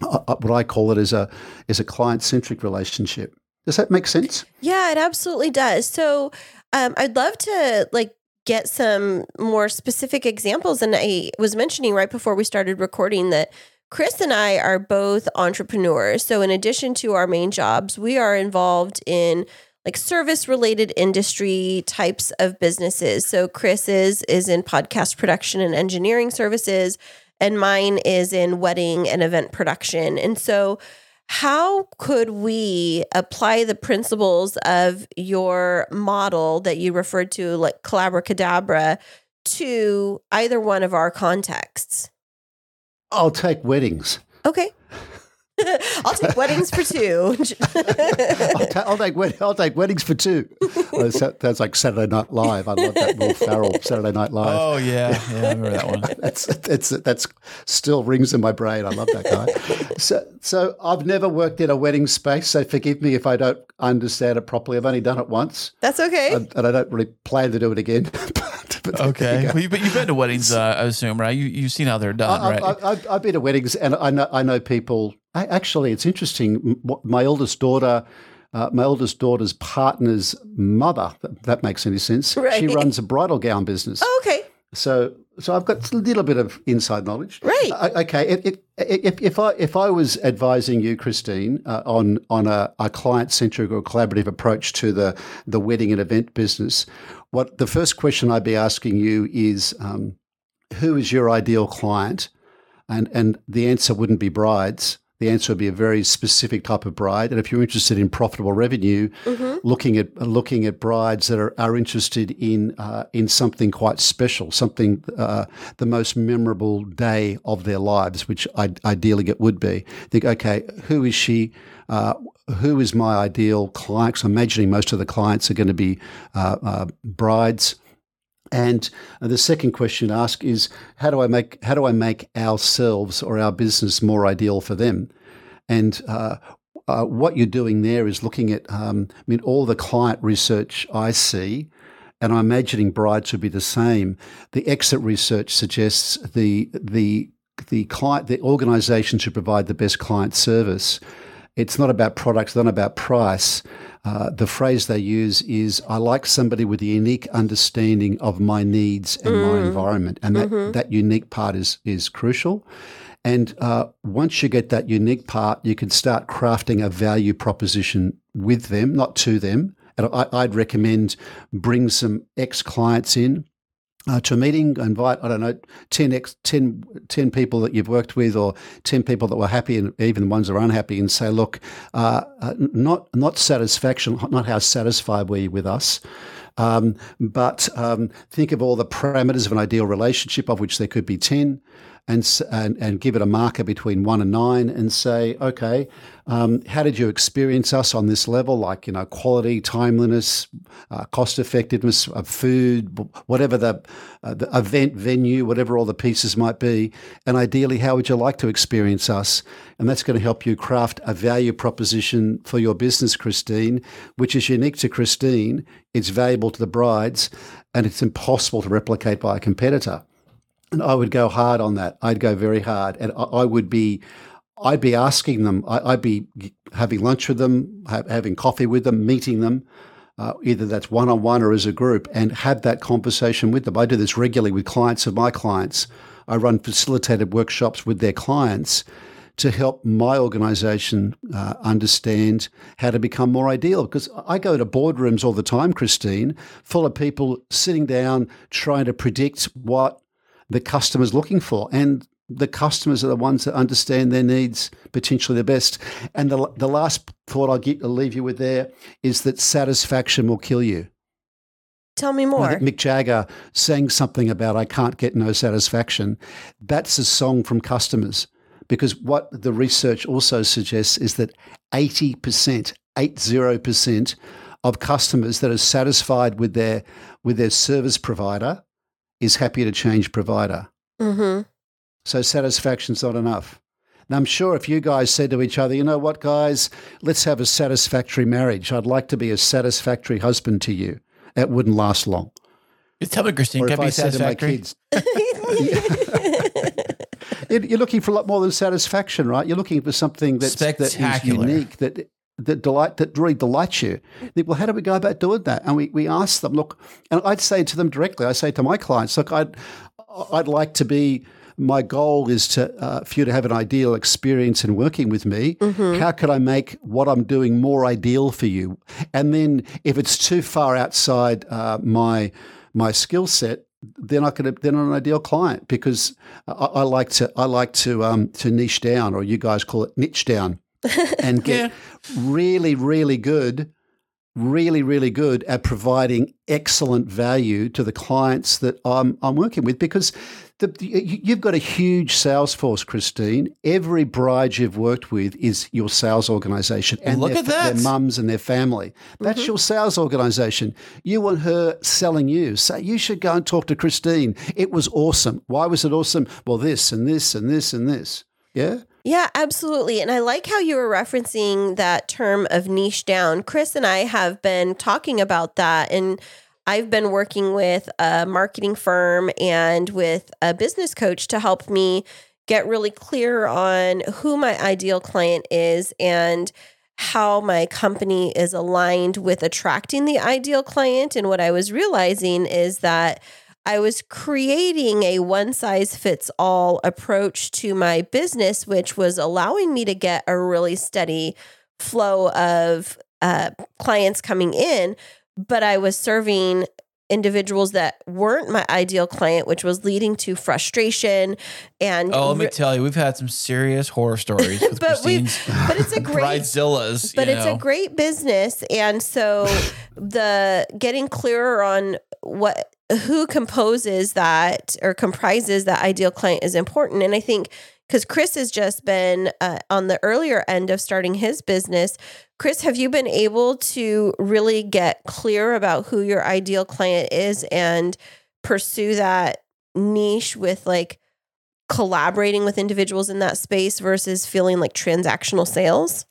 Uh, uh what I call it is a is a client centric relationship. Does that make sense? Yeah, it absolutely does. So um, I'd love to like get some more specific examples. And I was mentioning right before we started recording that Kris and I are both entrepreneurs. So, in addition to our main jobs, we are involved in like service related industry types of businesses. So, Kris is, in podcast production and engineering services, and mine is in wedding and event production. And so, how could we apply the principles of your model that you referred to, like Collaboracadabra, to either one of our contexts? I'll take weddings. Okay. I'll take weddings for two. I'll, ta- I'll, take wed- I'll take weddings for two. Well, that's like Saturday Night Live. I love that Will Ferrell Saturday Night Live. Oh yeah, yeah, I remember that one. that's that's that's still rings in my brain. I love that guy. so so I've never worked in a wedding space. So forgive me if I don't understand it properly. I've only done it once. That's okay, and, and I don't really plan to do it again. but okay, well, you, but you've been to weddings, uh, I assume, right? You, you've seen how they're done, I, right? I, have been to weddings, and I know I know people I, actually, it's interesting. My oldest daughter, uh, my oldest daughter's partner's mother, that, that makes any sense. Right. She runs a bridal gown business. Oh, okay. So, so I've got a little bit of inside knowledge. Right. Uh, okay. If, if, if, I if I was advising you, Kristine, uh, on on a, a client centric or collaborative approach to the the wedding and event business, what the first question I'd be asking you is, um, who is your ideal client? And and the answer wouldn't be brides the answer would be a very specific type of bride. And if you're interested in profitable revenue, mm-hmm. looking at looking at brides that are, are interested in uh, in something quite special, something uh, the most memorable day of their lives, which I, ideally it would be. Think, okay, who is she? Uh, who is my ideal client? So I'm imagining most of the clients are going to be uh, uh, brides. And the second question to ask is how do I make how do I make ourselves or our business more ideal for them? And uh, uh, what you're doing there is looking at um, I mean all the client research I see, and I'm imagining brides would be the same. The exit research suggests the the the client the organisation should provide the best client service. It's not about products, not about price. Uh, the phrase they use is, "I like somebody with a unique understanding of my needs and mm. my environment," and that mm-hmm. that unique part is is crucial. And uh, once you get that unique part, you can start crafting a value proposition with them, not to them. And I, I'd recommend bring some ex clients in uh, to a meeting, invite, I don't know, 10, ex, 10, 10 people that you've worked with or 10 people that were happy and even the ones that are unhappy and say, look, uh, uh, not, not satisfaction, not how satisfied were you with us, um, but um, think of all the parameters of an ideal relationship, of which there could be 10 and, and, and give it a marker between one and nine and say, okay, um, how did you experience us on this level? Like, you know, quality, timeliness, uh, cost effectiveness of food, whatever the, uh, the event venue, whatever all the pieces might be. And ideally, how would you like to experience us? And that's going to help you craft a value proposition for your business, Kristine, which is unique to Kristine. It's valuable to the brides and it's impossible to replicate by a competitor. And I would go hard on that. I'd go very hard, and I, would be, I'd be asking them. I, would be having lunch with them, having coffee with them, meeting them. Uh, either that's one on one or as a group, and have that conversation with them. I do this regularly with clients of my clients. I run facilitated workshops with their clients to help my organization uh, understand how to become more ideal. Because I go to boardrooms all the time, Kristine, full of people sitting down trying to predict what the customer's looking for. And the customers are the ones that understand their needs potentially the best. And the, the last thought I'll, get, I'll leave you with there is that satisfaction will kill you. Tell me more. Mick Jagger sang something about I can't get no satisfaction. That's a song from customers because what the research also suggests is that 80%, 80% of customers that are satisfied with their with their service provider is happy to change provider. Mm-hmm. So satisfaction's not enough. Now, I'm sure if you guys said to each other, you know what, guys, let's have a satisfactory marriage. I'd like to be a satisfactory husband to you. It wouldn't last long. Tell me, Kristine, Or can if I be I said to my satisfactory? kids, You're looking for a lot more than satisfaction, right? You're looking for something that's that is Spectacular. unique, that that delight that really delights you. Think, well, how do we go about doing that? And we, we ask them, look, and I'd say to them directly, I say to my clients, look, I'd I'd like to be. My goal is to uh, for you to have an ideal experience in working with me. How could I make what I'm doing more ideal for you? And then, if it's too far outside uh, my my skill set, they're not going to they're not an ideal client because I, I like to I like to um, to niche down, or you guys call it niche down, and get really really good, really really good at providing excellent value to the clients that I'm I'm working with because. The, you- you've got a huge sales force, Kristine. Every bride you've worked with is your sales organization, and Look their, at that. their mums and their family. That's mm-hmm. your sales organization. You want her selling you. So you should go and talk to Kristine. It was awesome. Why was it awesome? Well, this and this and this and this. Yeah. Yeah, absolutely. And I like how you were referencing that term of niche down. Kris and I have been talking about that. And I've been working with a marketing firm and with a business coach to help me get really clear on who my ideal client is and how my company is aligned with attracting the ideal client. And what I was realizing is that I was creating a one size fits all approach to my business, which was allowing me to get a really steady flow of uh, clients coming in. But I was serving individuals that weren't my ideal client, which was leading to frustration and Oh, let me tell you, we've had some serious horror stories But we- but it's a great bridezillas. but it's know. a great business and so the getting clearer on what who composes that or comprises that ideal client is important. And i think because kris has just been uh, on the earlier end of starting his business kris have you been able to really get clear about who your ideal client is and pursue that niche with like collaborating with individuals in that space versus feeling like transactional sales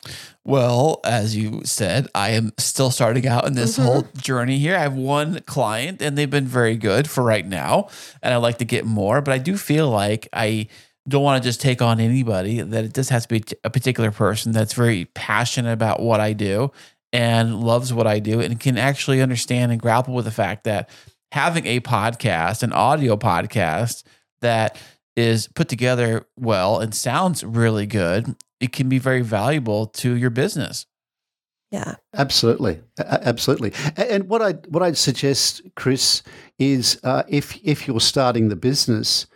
Well, as you said, I am still starting out in this Mhm. whole journey here. I have one client and they've been very good for right now. And I'd like to get more, but I do feel like I don't want to just take on anybody, that it just has to be a particular person that's very passionate about what I do and loves what I do and can actually understand and grapple with the fact that having a podcast, an audio podcast that is put together well and sounds really good, it can be very valuable to your business. yeah Absolutely, A- a- absolutely. And what I what I'd suggest, Kris, is uh, if if you're starting the business,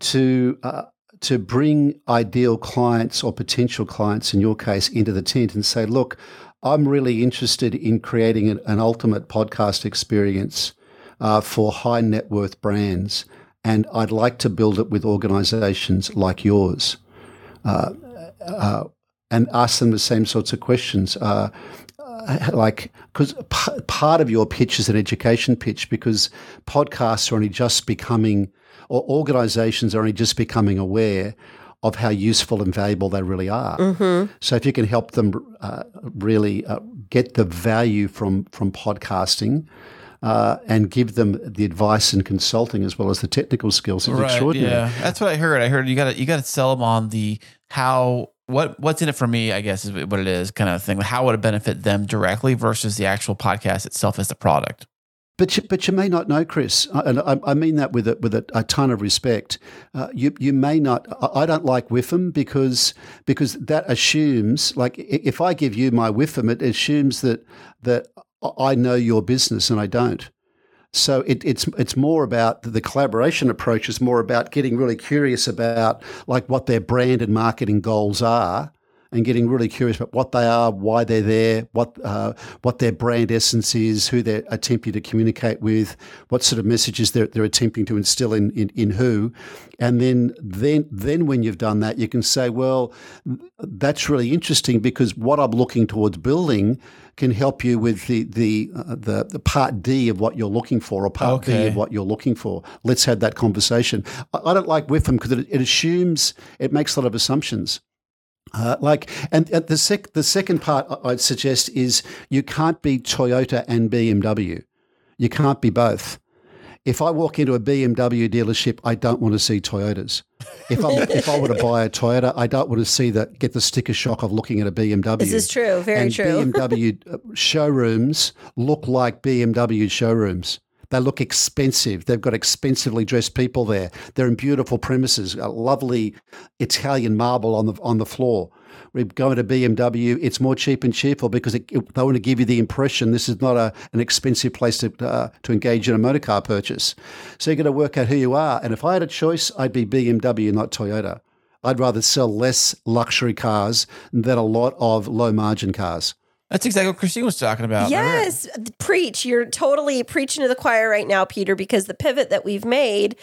to uh, to bring ideal clients or potential clients, in your case, into the tent and say, look, I'm really interested in creating an, an ultimate podcast experience uh, for high net worth brands, and I'd like to build it with organisations like yours. Uh, uh, and ask them the same sorts of questions. Uh, uh, like, because p- part of your pitch is an education pitch because podcasts are only just becoming, or organizations are only just becoming aware of how useful and valuable they really are. mm-hmm. So if you can help them uh, really uh, get the value from from podcasting. Uh, and give them the advice and consulting as well as the technical skills. It's extraordinary. Yeah, that's what I heard. I heard you got to you got to sell them on the how what what's in it for me. I guess is what it is kind of thing. How would it benefit them directly versus the actual podcast itself as the product. But you, but you may not know, Kris, and I, I mean that with a, with a, a ton of respect. Uh, you you may not. I I don't like WIFM because because that assumes like if I give you my WIFM, it assumes that that I know your business and I don't. So it, it's it's more about the collaboration approach is more about getting really curious about like what their brand and marketing goals are, and getting really curious about what they are, why they're there, what uh, what their brand essence is, who they're attempting to communicate with, what sort of messages they're, they're attempting to instill in, in, in who, and then then then when you've done that, you can say, well, that's really interesting because what I'm looking towards building can help you with the the uh, the, the part D of what you're looking for, or part B of what you're looking for. Let's have that conversation. I, I don't like with them because it, it assumes it makes a lot of assumptions. Uh, like, and, and the sec- the second part I'd suggest is you can't be Toyota and BMW. You can't be both. If I walk into a BMW dealership, I don't want to see Toyotas. If I if I were to buy a Toyota, I don't want to see that get the sticker shock of looking at a BMW. This is true. Very and true. BMW showrooms look like BMW showrooms. They look expensive. They've got expensively dressed people there. They're in beautiful premises, a lovely Italian marble on the on the floor. We go to BMW. It's more cheap and cheerful because it, it- they want to give you the impression this is not a, an expensive place to uh, to engage in a motor car purchase. So you've got to work out who you are. And if I had a choice, I'd be BMW, not Toyota. I'd rather sell less luxury cars than a lot of low margin cars. That's exactly what Kristine was talking about. Yes, preach. You're totally preaching to the choir right now, Peter, because the pivot that we've made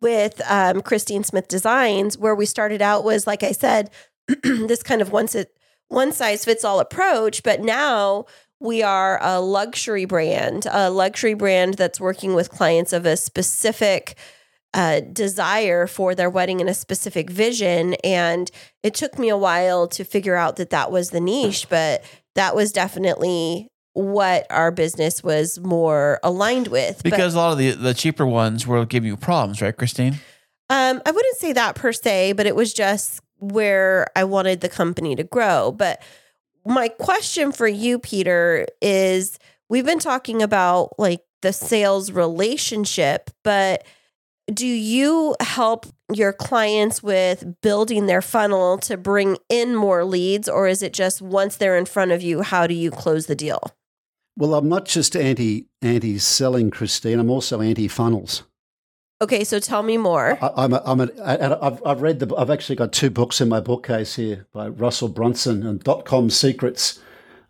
with um, Kristine Smith Designs, where we started out, was like I said, this kind of one si- one size fits all approach. But now we are a luxury brand, a luxury brand that's working with clients of a specific uh, desire for their wedding and a specific vision. And it took me a while to figure out that that was the niche, but that was definitely what our business was more aligned with. But, Because a lot of the, the cheaper ones will give you problems, right, Kristine? um, I wouldn't say that per se, but it was just where I wanted the company to grow. But my question for you, Peter, is we've been talking about like the sales relationship, but do you help your clients with building their funnel to bring in more leads, or is it just once they're in front of you, how do you close the deal? Well, I'm not just anti anti selling, Kristine. I'm also anti funnels. Okay, so tell me more. I'm a, I'm a, and I've, I've read the I've actually got two books in my bookcase here by Russell Brunson and dot com secrets,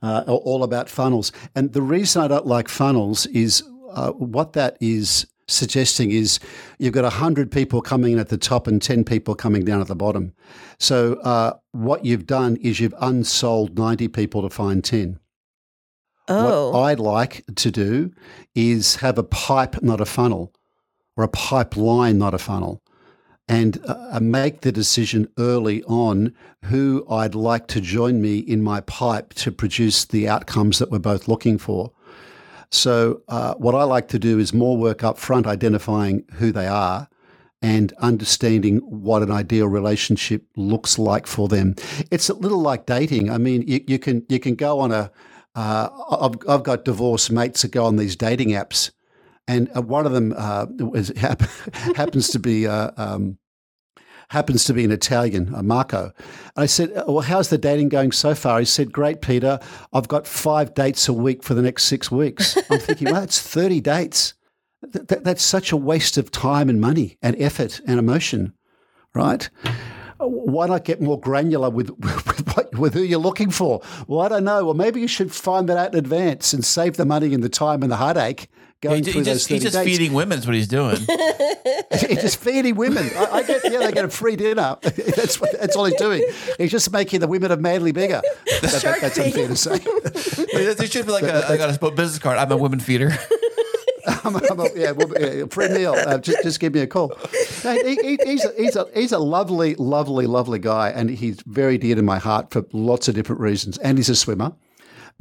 uh, all about funnels. And the reason I don't like funnels is uh, what that is suggesting is you've got 100 people coming in at the top and 10 people coming down at the bottom. So uh, what you've done is you've unsold 90 people to find 10. Oh, What I'd like to do is have a pipe, not a funnel, or a pipeline, not a funnel, and uh, make the decision early on who I'd like to join me in my pipe to produce the outcomes that we're both looking for. So, uh, what I like to do is more work up front, identifying who they are and understanding what an ideal relationship looks like for them. It's a little like dating. I mean, you, you can you can go on a. Uh, I've got divorced mates that go on these dating apps, and uh, one of them uh, happens to be. Uh, um, happens to be an Italian, a Marco. I said, uh, "Well, how's the dating going so far?" He said, "Great, Peter. I've got five dates a week for the next six weeks." I'm thinking, "Well, that's thirty dates. Th- th- that's such a waste of time and money and effort and emotion, right?" Uh, why not get more granular with with, what, with who you're looking for? Well, I don't know. Well, maybe you should find that out in advance and save the money and the time and the heartache going He, through he those just, he's just dates. feeding women is what he's doing. He's just feeding women. I, I get, yeah, they get a free dinner. That's what, that's all he's doing. He's just making the women of Manly bigger. That, that- that's unfair to say. there should be like a, I got a business card. I'm a women feeder. I'm, I'm a, yeah, well, meal. Uh, just, just give me a call. No, he, he, he's, a, he's, a, he's a lovely, lovely, lovely guy, and he's very dear to my heart for lots of different reasons. And he's a swimmer,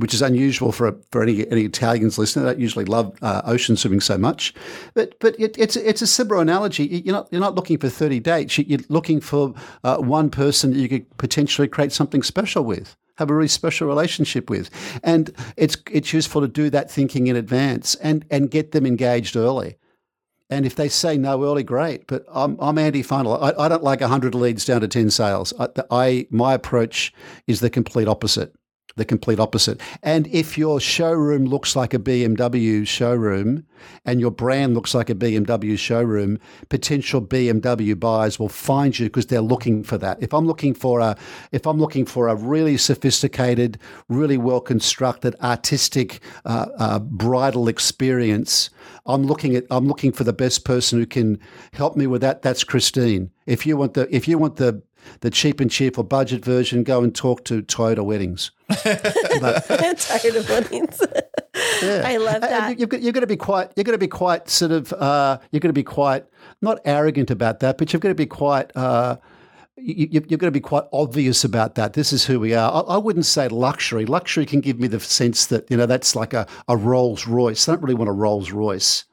which is unusual for for any, any Italians listening. They don't usually love uh, ocean swimming so much. But but it, it's it's a similar analogy. You're not you're not looking for thirty dates. You're looking for uh, one person that you could potentially create something special with have a really special relationship with. And it's it's useful to do that thinking in advance and and get them engaged early. And if they say no early, great. But I'm, I'm anti-funnel. I, I don't like 100 leads down to 10 sales. I, I my approach is the complete opposite. The complete opposite. And if your showroom looks like a BMW showroom and your brand looks like a BMW showroom, potential BMW buyers will find you because they're looking for that. If I'm looking for a if I'm looking for a really sophisticated, really well constructed, artistic uh, uh, bridal experience, I'm looking at I'm looking for the best person who can help me with that. That's Kristine. If you want the if you want the the cheap and cheerful budget version, go and talk to Toyota Weddings. Of weddings. Yeah. I love that. You've got, you've got to be quite. You've got to be quite sort of. Uh, you've got to be quite not arrogant about that, but you've got to be quite. Uh, you, you've got to be quite obvious about that. This is who we are. I, I wouldn't say luxury. Luxury can give me the sense that you know that's like a, a Rolls Royce. I don't really want a Rolls Royce.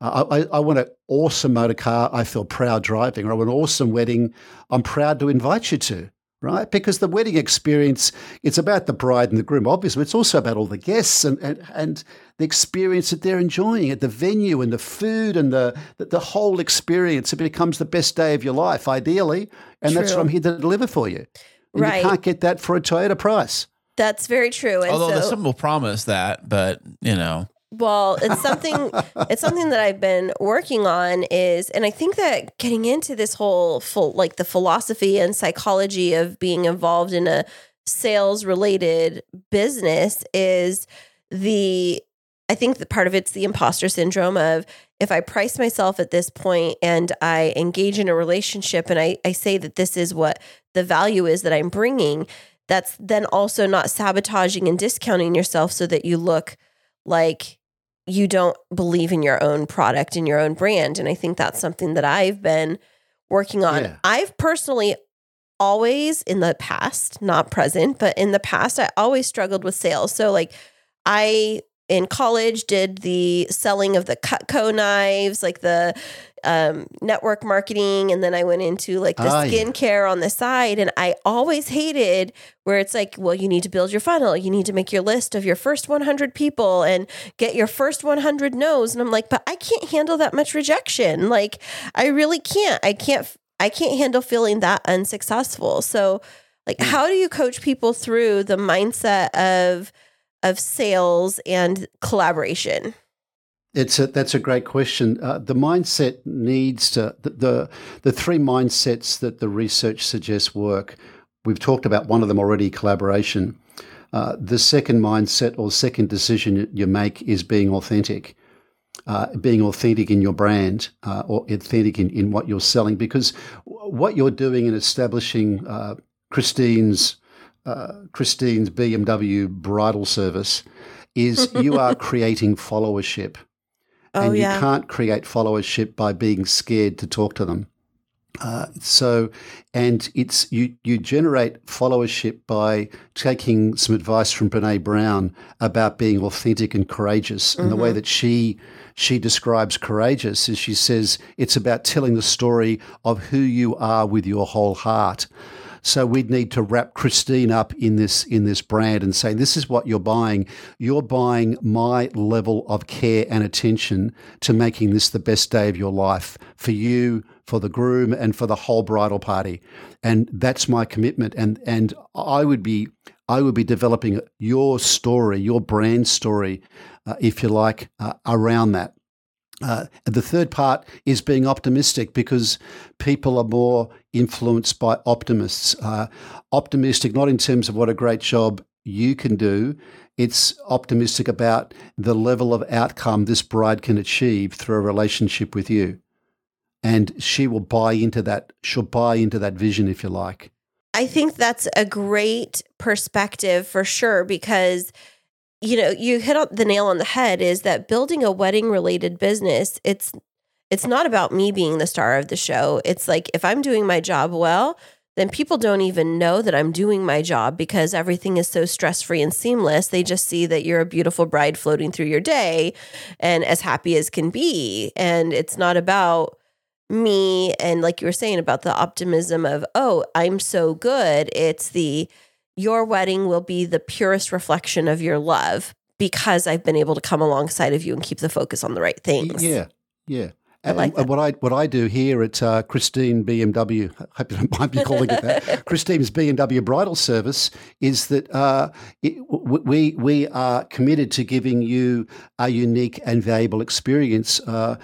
Uh, I, I- I want an awesome motor car. I feel proud driving. Or I want an awesome wedding. I'm proud to invite you to. Right, because the wedding experience, it's about the bride and the groom, obviously. It's also about all the guests and, and, and the experience that they're enjoying at the venue and the food and the, the, the whole experience. It becomes the best day of your life, ideally. And that's what I'm here to deliver for you. And Right. You can't get that for a Toyota price. That's very true. And Although so, some will promise that, but you know, Well, it's something it's something that I've been working on is and I think that getting into this whole full like the philosophy and psychology of being involved in a sales related business is the I think that part of it's the imposter syndrome of if I price myself at this point and I engage in a relationship and I, I say that this is what the value is that I'm bringing, that's then also not sabotaging and discounting yourself so that you look like you don't believe in your own product and your own brand. And I think that's something that I've been working on. Yeah. I've personally always in the past, not present, but in the past, I always struggled with sales. So, like, I in college did the selling of the Cutco knives, like the um, network marketing, and then I went into like the Ah, yeah. skincare on the side. And I always hated where it's like, well, you need to build your funnel, you need to make your list of your first 100 people and get your first 100 no's. And I'm like, but I can't handle that much rejection. Like, I really can't. I can't. I can't handle feeling that unsuccessful. So, like, how do you coach people through the mindset of of sales and collaboration? It's a, that's a great question. Uh, the mindset needs to the, the the three mindsets that the research suggests work. We've talked about one of them already, collaboration. Uh, the second mindset or second decision you- make is being authentic. Uh, being authentic in your brand uh, or authentic in, in what you're selling, because what you're doing in establishing uh, Kristine's uh, Kristine's BMW bridal service is you are creating followership Oh and you yeah. can't create followership by being scared to talk to them. Uh, so, and it's you you generate followership by taking some advice from Brene Brown about being authentic and courageous. And the way that she she describes courageous is she says it's about telling the story of who you are with your whole heart. So we'd need to wrap Kristine up in this in this brand and say this is what you're buying. You're buying my level of care and attention to making this the best day of your life for you, for the groom, and for the whole bridal party. And that's my commitment. And and I would be I would be developing your story, your brand story, uh, if you like, uh, around that. Uh, the third part is being optimistic because people are more influenced by optimists. Uh, optimistic, not in terms of what a great job you can do, it's optimistic about the level of outcome this bride can achieve through a relationship with you. And she will buy into that, she'll buy into that vision, if you like. I think that's a great perspective for sure because you know, you hit the nail on the head is that building a wedding related business, it's it's not about me being the star of the show. It's like if I'm doing my job well, then people don't even know that I'm doing my job because everything is so stress free and seamless. They just see that you're a beautiful bride floating through your day and as happy as can be. And it's not about me and like you were saying about the optimism of oh i'm so good it's the your wedding will be the purest reflection of your love because i've been able to come alongside of you and keep the focus on the right things Yeah, yeah. And, like and what I what I do here at uh, Kristine BMW, I hope you don't mind me calling it that, Kristine's BMW Bridal Service, is that uh, it, we we are committed to giving you a unique and valuable experience. Uh,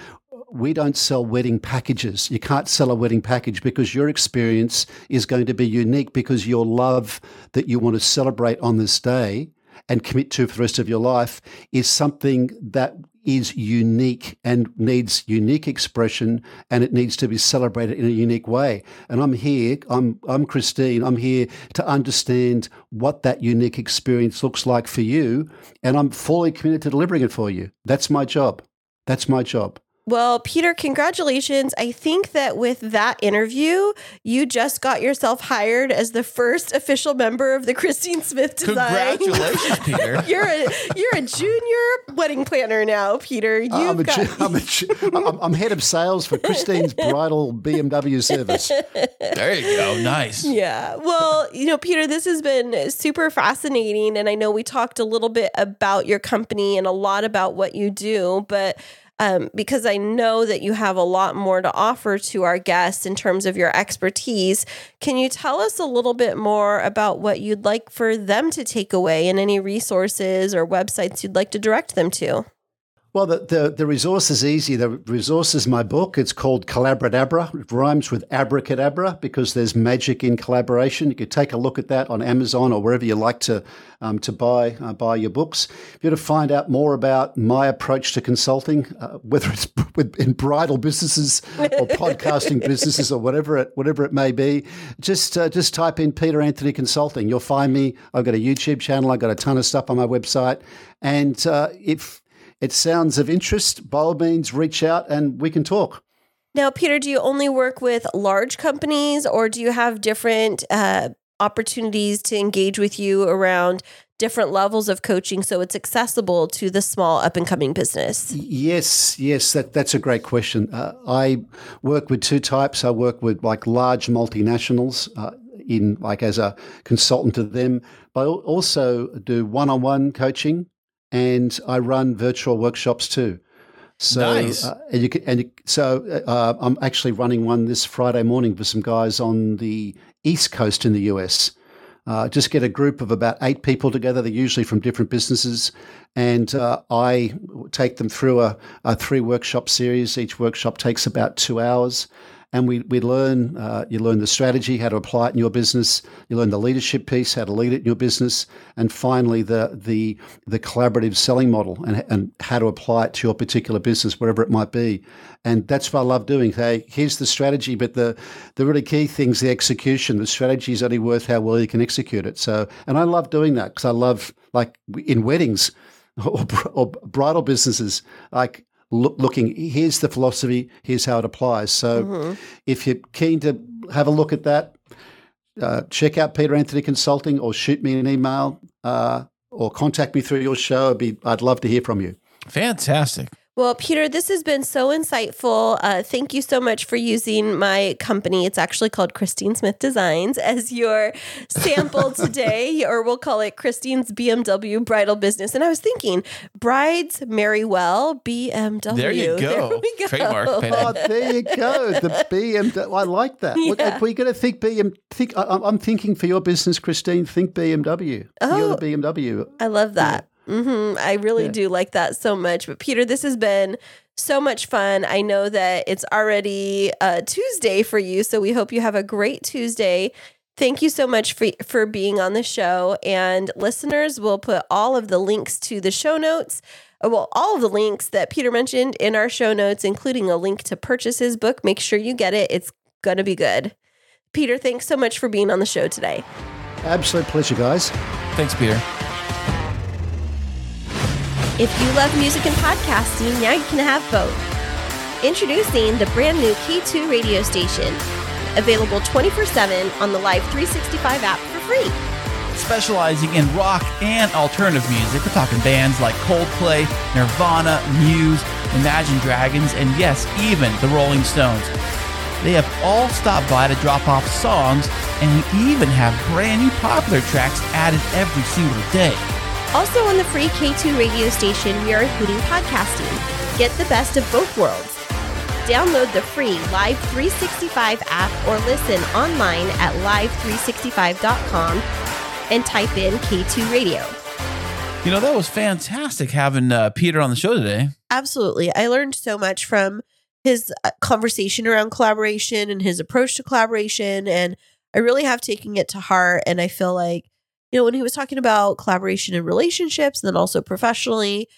we don't sell wedding packages. You can't sell a wedding package because your experience is going to be unique because your love that you want to celebrate on this day and commit to for the rest of your life is something that is unique and needs unique expression and it needs to be celebrated in a unique way. And I'm here, I'm I'm Kristine, I'm here to understand what that unique experience looks like for you and I'm fully committed to delivering it for you. That's my job. That's my job. Well, Peter, congratulations. I think that with that interview, you just got yourself hired as the first official member of the Kristine Smith Design. Congratulations, Peter. you're a you're a junior wedding planner now, Peter. You've I'm, a, got chi- I'm, a, chi- I'm, I'm head of sales for Kristine's bridal BMW service. There you go. Nice. Yeah. Well, you know, Peter, this has been super fascinating. And I know we talked a little bit about your company and a lot about what you do, but um, because I know that you have a lot more to offer to our guests in terms of your expertise, can you tell us a little bit more about what you'd like for them to take away and any resources or websites you'd like to direct them to? Well, the, the, the resource is easy. The resource is my book. It's called Collabradabra. It rhymes with abracadabra because there's magic in collaboration. You could take a look at that on Amazon or wherever you like to um, to buy uh, buy your books. If you want to find out more about my approach to consulting, uh, whether it's with, in bridal businesses or podcasting businesses or whatever it whatever it may be, just uh, just type in Peter Anthony Consulting. You'll find me. I've got a YouTube channel. I've got a ton of stuff on my website, and uh, if it sounds of interest, by all means, reach out and we can talk. Now, Peter, do you only work with large companies or do you have different uh, opportunities to engage with you around different levels of coaching so it's accessible to the small up and coming business? Yes, yes, that, that's a great question. Uh, I work with two types. I work with like large multinationals. Uh, in like as a consultant to them, but I also do one-on-one coaching and I run virtual workshops too. So, Nice. uh, and you can, and you, so uh, I'm actually running one this Friday morning for some guys on the East Coast in the US. Uh, just get a group of about eight people together. They're usually from different businesses, and uh, I take them through a, a three workshop series. Each workshop takes about two hours, and we we learn. Uh, you learn the strategy, how to apply it in your business. You learn the leadership piece, how to lead it in your business, and finally the the the collaborative selling model and and how to apply it to your particular business, whatever it might be. And that's what I love doing. Hey, here's the strategy, but the the really key thing's the execution. The strategy is only worth how well you can execute it. So, and I love doing that because I love like in weddings or, or bridal businesses, like look, looking. Here's the philosophy. Here's how it applies. So, if you're keen to have a look at that, uh, check out Peter Anthony Consulting or shoot me an email uh, or contact me through your show. I'd, be, I'd love to hear from you. Fantastic. Well, Peter, this has been so insightful. Uh, thank you so much for using my company. It's actually called Kristine Smith Designs as your sample today, or we'll call it Kristine's BMW bridal business. And I was thinking, brides marry well, BMW. There you go. There we go. Trademark, Peter. Oh, there you go. The BMW. I like that. Yeah. If we're going to think BM, think I, I'm thinking for your business, Kristine. Think BMW. Oh. You're the BMW. I love that. Hmm I really Yeah. do like that so much. But Peter, this has been so much fun. I know that it's already uh, Tuesday for you, so we hope you have a great Tuesday. Thank you so much for, for being on the show. And listeners, we'll put all of the links to the show notes. uh, Well, all of the links that Peter mentioned in our show notes, including a link to purchase his book. Make sure you get it. It's going to be good. Peter, thanks so much for being on the show today. Absolute pleasure, guys. Thanks, Peter. If you love music and podcasting, now you can have both. Introducing the brand new K2 radio station, available 24 7 on the Live 365 app for free. Specializing in rock and alternative music, we're talking bands like Coldplay, Nirvana, Muse, Imagine Dragons, and yes, even the Rolling Stones. They have all stopped by to drop off songs, and we even have brand new popular tracks added every single day. Also on the free K2 radio station, we are including podcasting. Get the best of both worlds. Download the free Live 365 app or listen online at live365.com and type in K2 Radio. You know, that was fantastic having uh, Peter on the show today. Absolutely. I learned so much from his uh, conversation around collaboration and his approach to collaboration. And I really have taken it to heart. And I feel like, you know, when he was talking about collaboration in relationships and then also professionally,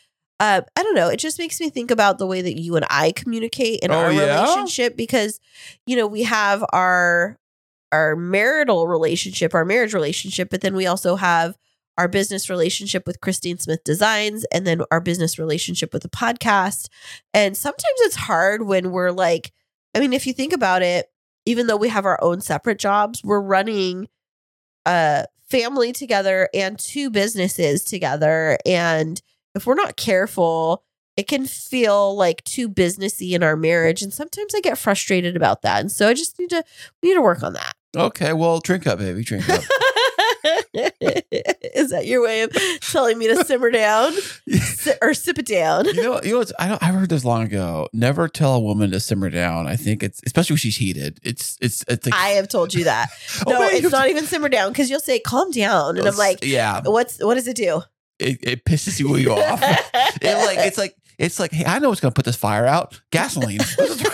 uh, I don't know. It just makes me think about the way that you and I communicate in Oh, our yeah? relationship because, you know, we have our our marital relationship, our marriage relationship, but then we also have our business relationship with Kristine Smith Designs and then our business relationship with the podcast. And sometimes it's hard when we're like, I mean, if you think about it, even though we have our own separate jobs, we're running a family together and two businesses together. And if we're not careful, it can feel like too businessy in our marriage. And sometimes I get frustrated about that. And so I just need to we need to work on that. Okay, well, drink up, baby, drink up. That your way of telling me to simmer down Si- or sip it down? you know, you know, I don't, I heard this long ago. Never tell a woman to simmer down. I think it's especially when she's heated. It's it's it's like I have told you that. Oh, No, man, it's not even simmer down because you'll say calm down, and I'm like, yeah, what's what does it do? it, it pisses you you off. it like it's like it's like hey, I know what's gonna put this fire out. Gasoline. Let's just-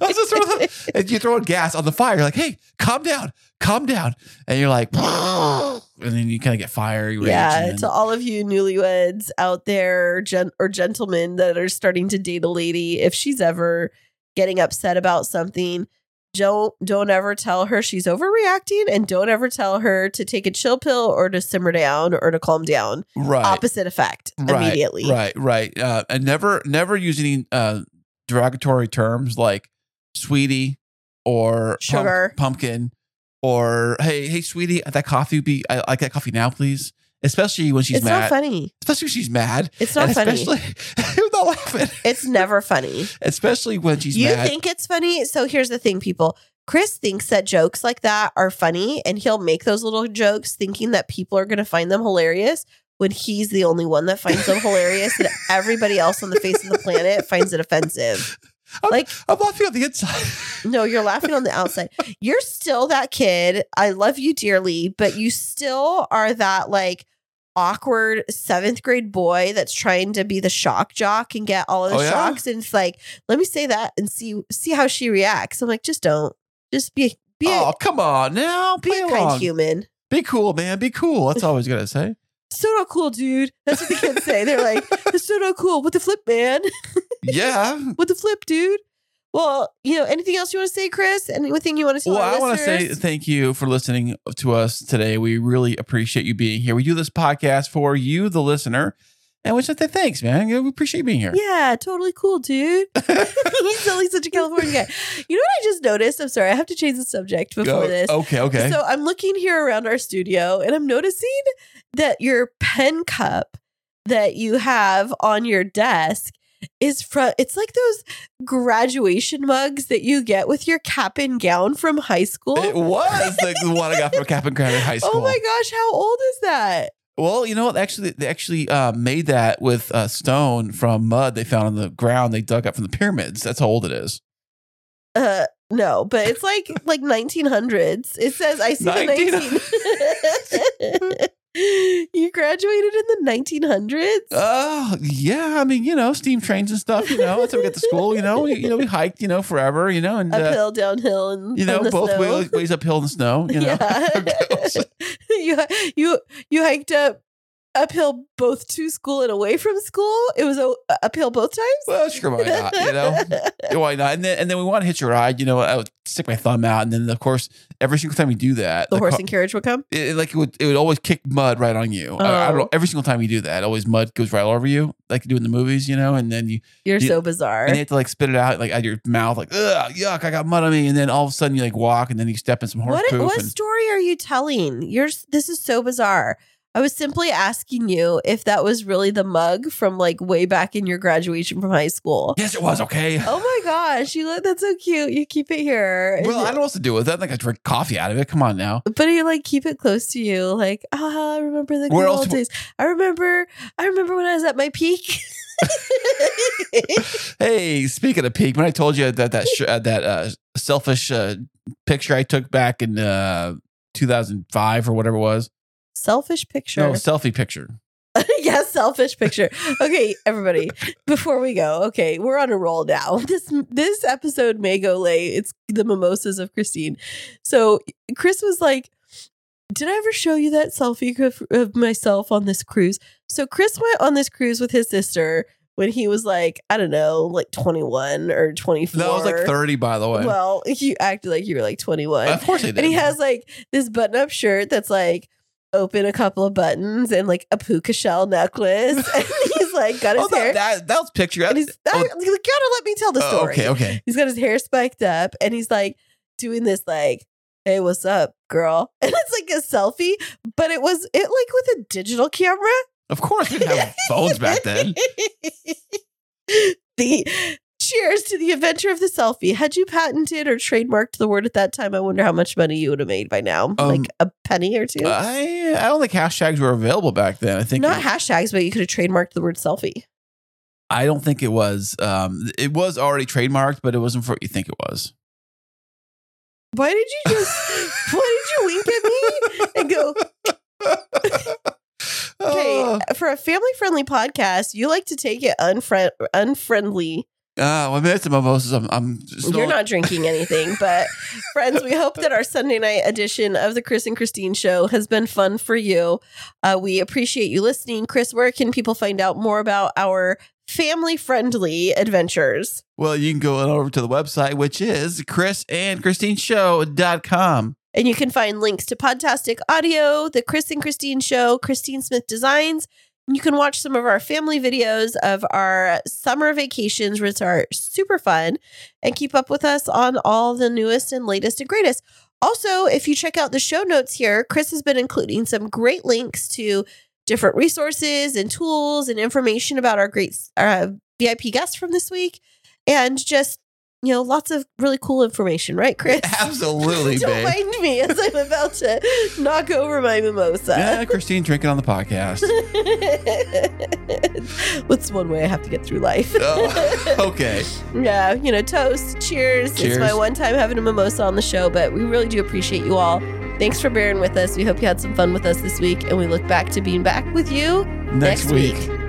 let's just throw and you throw gas on the fire. You're like, hey, calm down, calm down, and you're like, and then you kind of get fiery. yeah, to all of you newlyweds out there, gen- or gentlemen that are starting to date a lady, if she's ever getting upset about something, don't don't ever tell her she's overreacting, and don't ever tell her to take a chill pill or to simmer down or to calm down. right. Opposite effect Right, immediately. Right, right. Uh, and never, never use any uh, derogatory terms like sweetie or pump- Sugar. pumpkin, or hey, hey, sweetie, that coffee would be. I like that coffee now, please. Especially when she's it's mad. It's not funny. Especially when she's mad. It's not funny. Especially, I'm not laughing. It's never funny. Especially when she's You mad. think it's funny? So here's the thing, people. Kris thinks that jokes like that are funny, and he'll make those little jokes thinking that people are going to find them hilarious when he's the only one that finds them hilarious, and everybody else on the face of the planet finds it offensive. I'm, like- I'm laughing on the inside. No, you're laughing on the outside. You're still that kid. I love you dearly, but you still are that like awkward seventh grade boy that's trying to be the shock jock and get all of the Oh, yeah? shocks. And it's like, let me say that and see see how she reacts. I'm like, just don't. Just be be oh, a, come on now. be a along. kind human. Be cool, man. Be cool. That's all I was gonna say. So not cool, dude. That's what the kids say. They're like, it's so not cool. What the flip, man? Yeah. What the flip, dude? Well, you know, anything else you want to say, Kris? Anything you want to tell Well, I want to say thank you for listening to us today. We really appreciate you being here. We do this podcast for you, the listener, and we just say thanks, man. We appreciate being here. Yeah, totally cool, dude. He's totally such a California guy. You know what I just noticed? I'm sorry, I have to change the subject before this. Okay, okay. So I'm looking here around our studio and I'm noticing that your pen cup that you have on your desk is from it's like those graduation mugs that you get with your cap and gown from high school. it was the, the one I got from Cap and Crab in high school. Oh my gosh, how old is that? Well, you know what? Actually, they actually uh, made that with uh, stone from mud they found on the ground. They dug up from the pyramids. That's how old it is. Uh no, but it's like like 1900s. It says I see the 19 You graduated in the 1900s? Oh yeah, I mean you know steam trains and stuff. You know, that's how we get to school. You know, we, you know we hiked. You know, forever. You know, and uh, Uphill, downhill, and you know both snow. ways, ways uphill in the snow. You know, Yeah. you you you hiked up uphill both to school and away from school. It was a, uphill both times. well, sure, why not? You know, why not? And then and then we want to hitch a ride. You know, I would stick my thumb out, and then of course every single time we do that, the horse car- and carriage would come. it, like it would it would always kick mud right on you. I, I oh. don't Oh. know. Every single time you do that, always mud goes right all over you, like you do in the movies, you know. And then you You're You- so bizarre. and you have to like spit it out like out your mouth, like ugh, yuck, I got mud on me. And then all of a sudden you like walk, and then you step in some horse What poop. what and, story are you telling? You're this is so bizarre. I was simply asking you if that was really the mug from like way back in your graduation from high school. Yes, it was okay. Oh my gosh, you look that's so cute. You keep it here. Well, I don't know what to do with that. Like I drink coffee out of it. Come on now. but you like keep it close to you. Like, ah, I remember the good old days. I remember I remember when I was at my peak. Hey, speaking of peak, when I told you that that sh- uh, that uh, selfish uh, picture I took back in uh, 2005 or whatever it was. Selfish picture. No, selfie picture. yes, selfish picture. Okay, everybody, before we go, okay, we're on a roll now. This this episode may go late. It's the mimosas of Kristine. So Kris was like, "Did I ever show you that selfie of, of myself on this cruise?" So Kris went on this cruise with his sister when he was like, I don't know, like twenty one or twenty four. No, I was like 30, by the way. Well, you acted like you were like twenty one. of course I did. And he has like this button up shirt that's like open a couple of buttons and like a puka shell necklace. and he's like got his oh, hair. that, that, that was picture. and he's oh, you gotta let me tell the oh, story. okay, okay. He's got his hair spiked up and he's like doing this like, hey, what's up, girl? And it's like a selfie, but it was it like with a digital camera. Of course, we didn't have phones back then. the cheers to the inventor of the selfie. Had you patented or trademarked the word at that time, I wonder how much money you would have made by now. Um, like a penny or two. I I don't think hashtags were available back then. I think Not it- hashtags, but you could have trademarked the word selfie. I don't think it was. Um, it was already trademarked, but it wasn't for what you think it was. Why did you just why did you wink at me and go, okay, Oh, for a family friendly podcast, you like to take it unfriend unfriendly. Uh, well, I mean, it's a mimosas. I'm, I'm You're not drinking anything, but friends, we hope that our Sunday night edition of the Kris and Kristine show has been fun for you. Uh, we appreciate you listening. Kris, where can people find out more about our family friendly adventures? Well, you can go on over to the website, which is chrisandchristineshow.com. And you can find links to Podtastic Audio, The Kris and Kristine Show, Kristine Smith Designs. You can watch some of our family videos of our summer vacations, which are super fun, and keep up with us on all the newest and latest and greatest. Also, if you check out the show notes here, Kris has been including some great links to different resources and tools and information about our great uh, VIP guest from this week, and just you know lots of really cool information, right, Kris? Absolutely, Don't babe. mind me as I'm about to knock over my mimosa. Yeah, Kristine drinking on the podcast. What's one way I have to get through life? Oh, okay. yeah, you know, toast, cheers. It's my one time having a mimosa on the show, but we really do appreciate you all. Thanks for bearing with us. We hope you had some fun with us this week, and we look back to being back with you Next, week. week.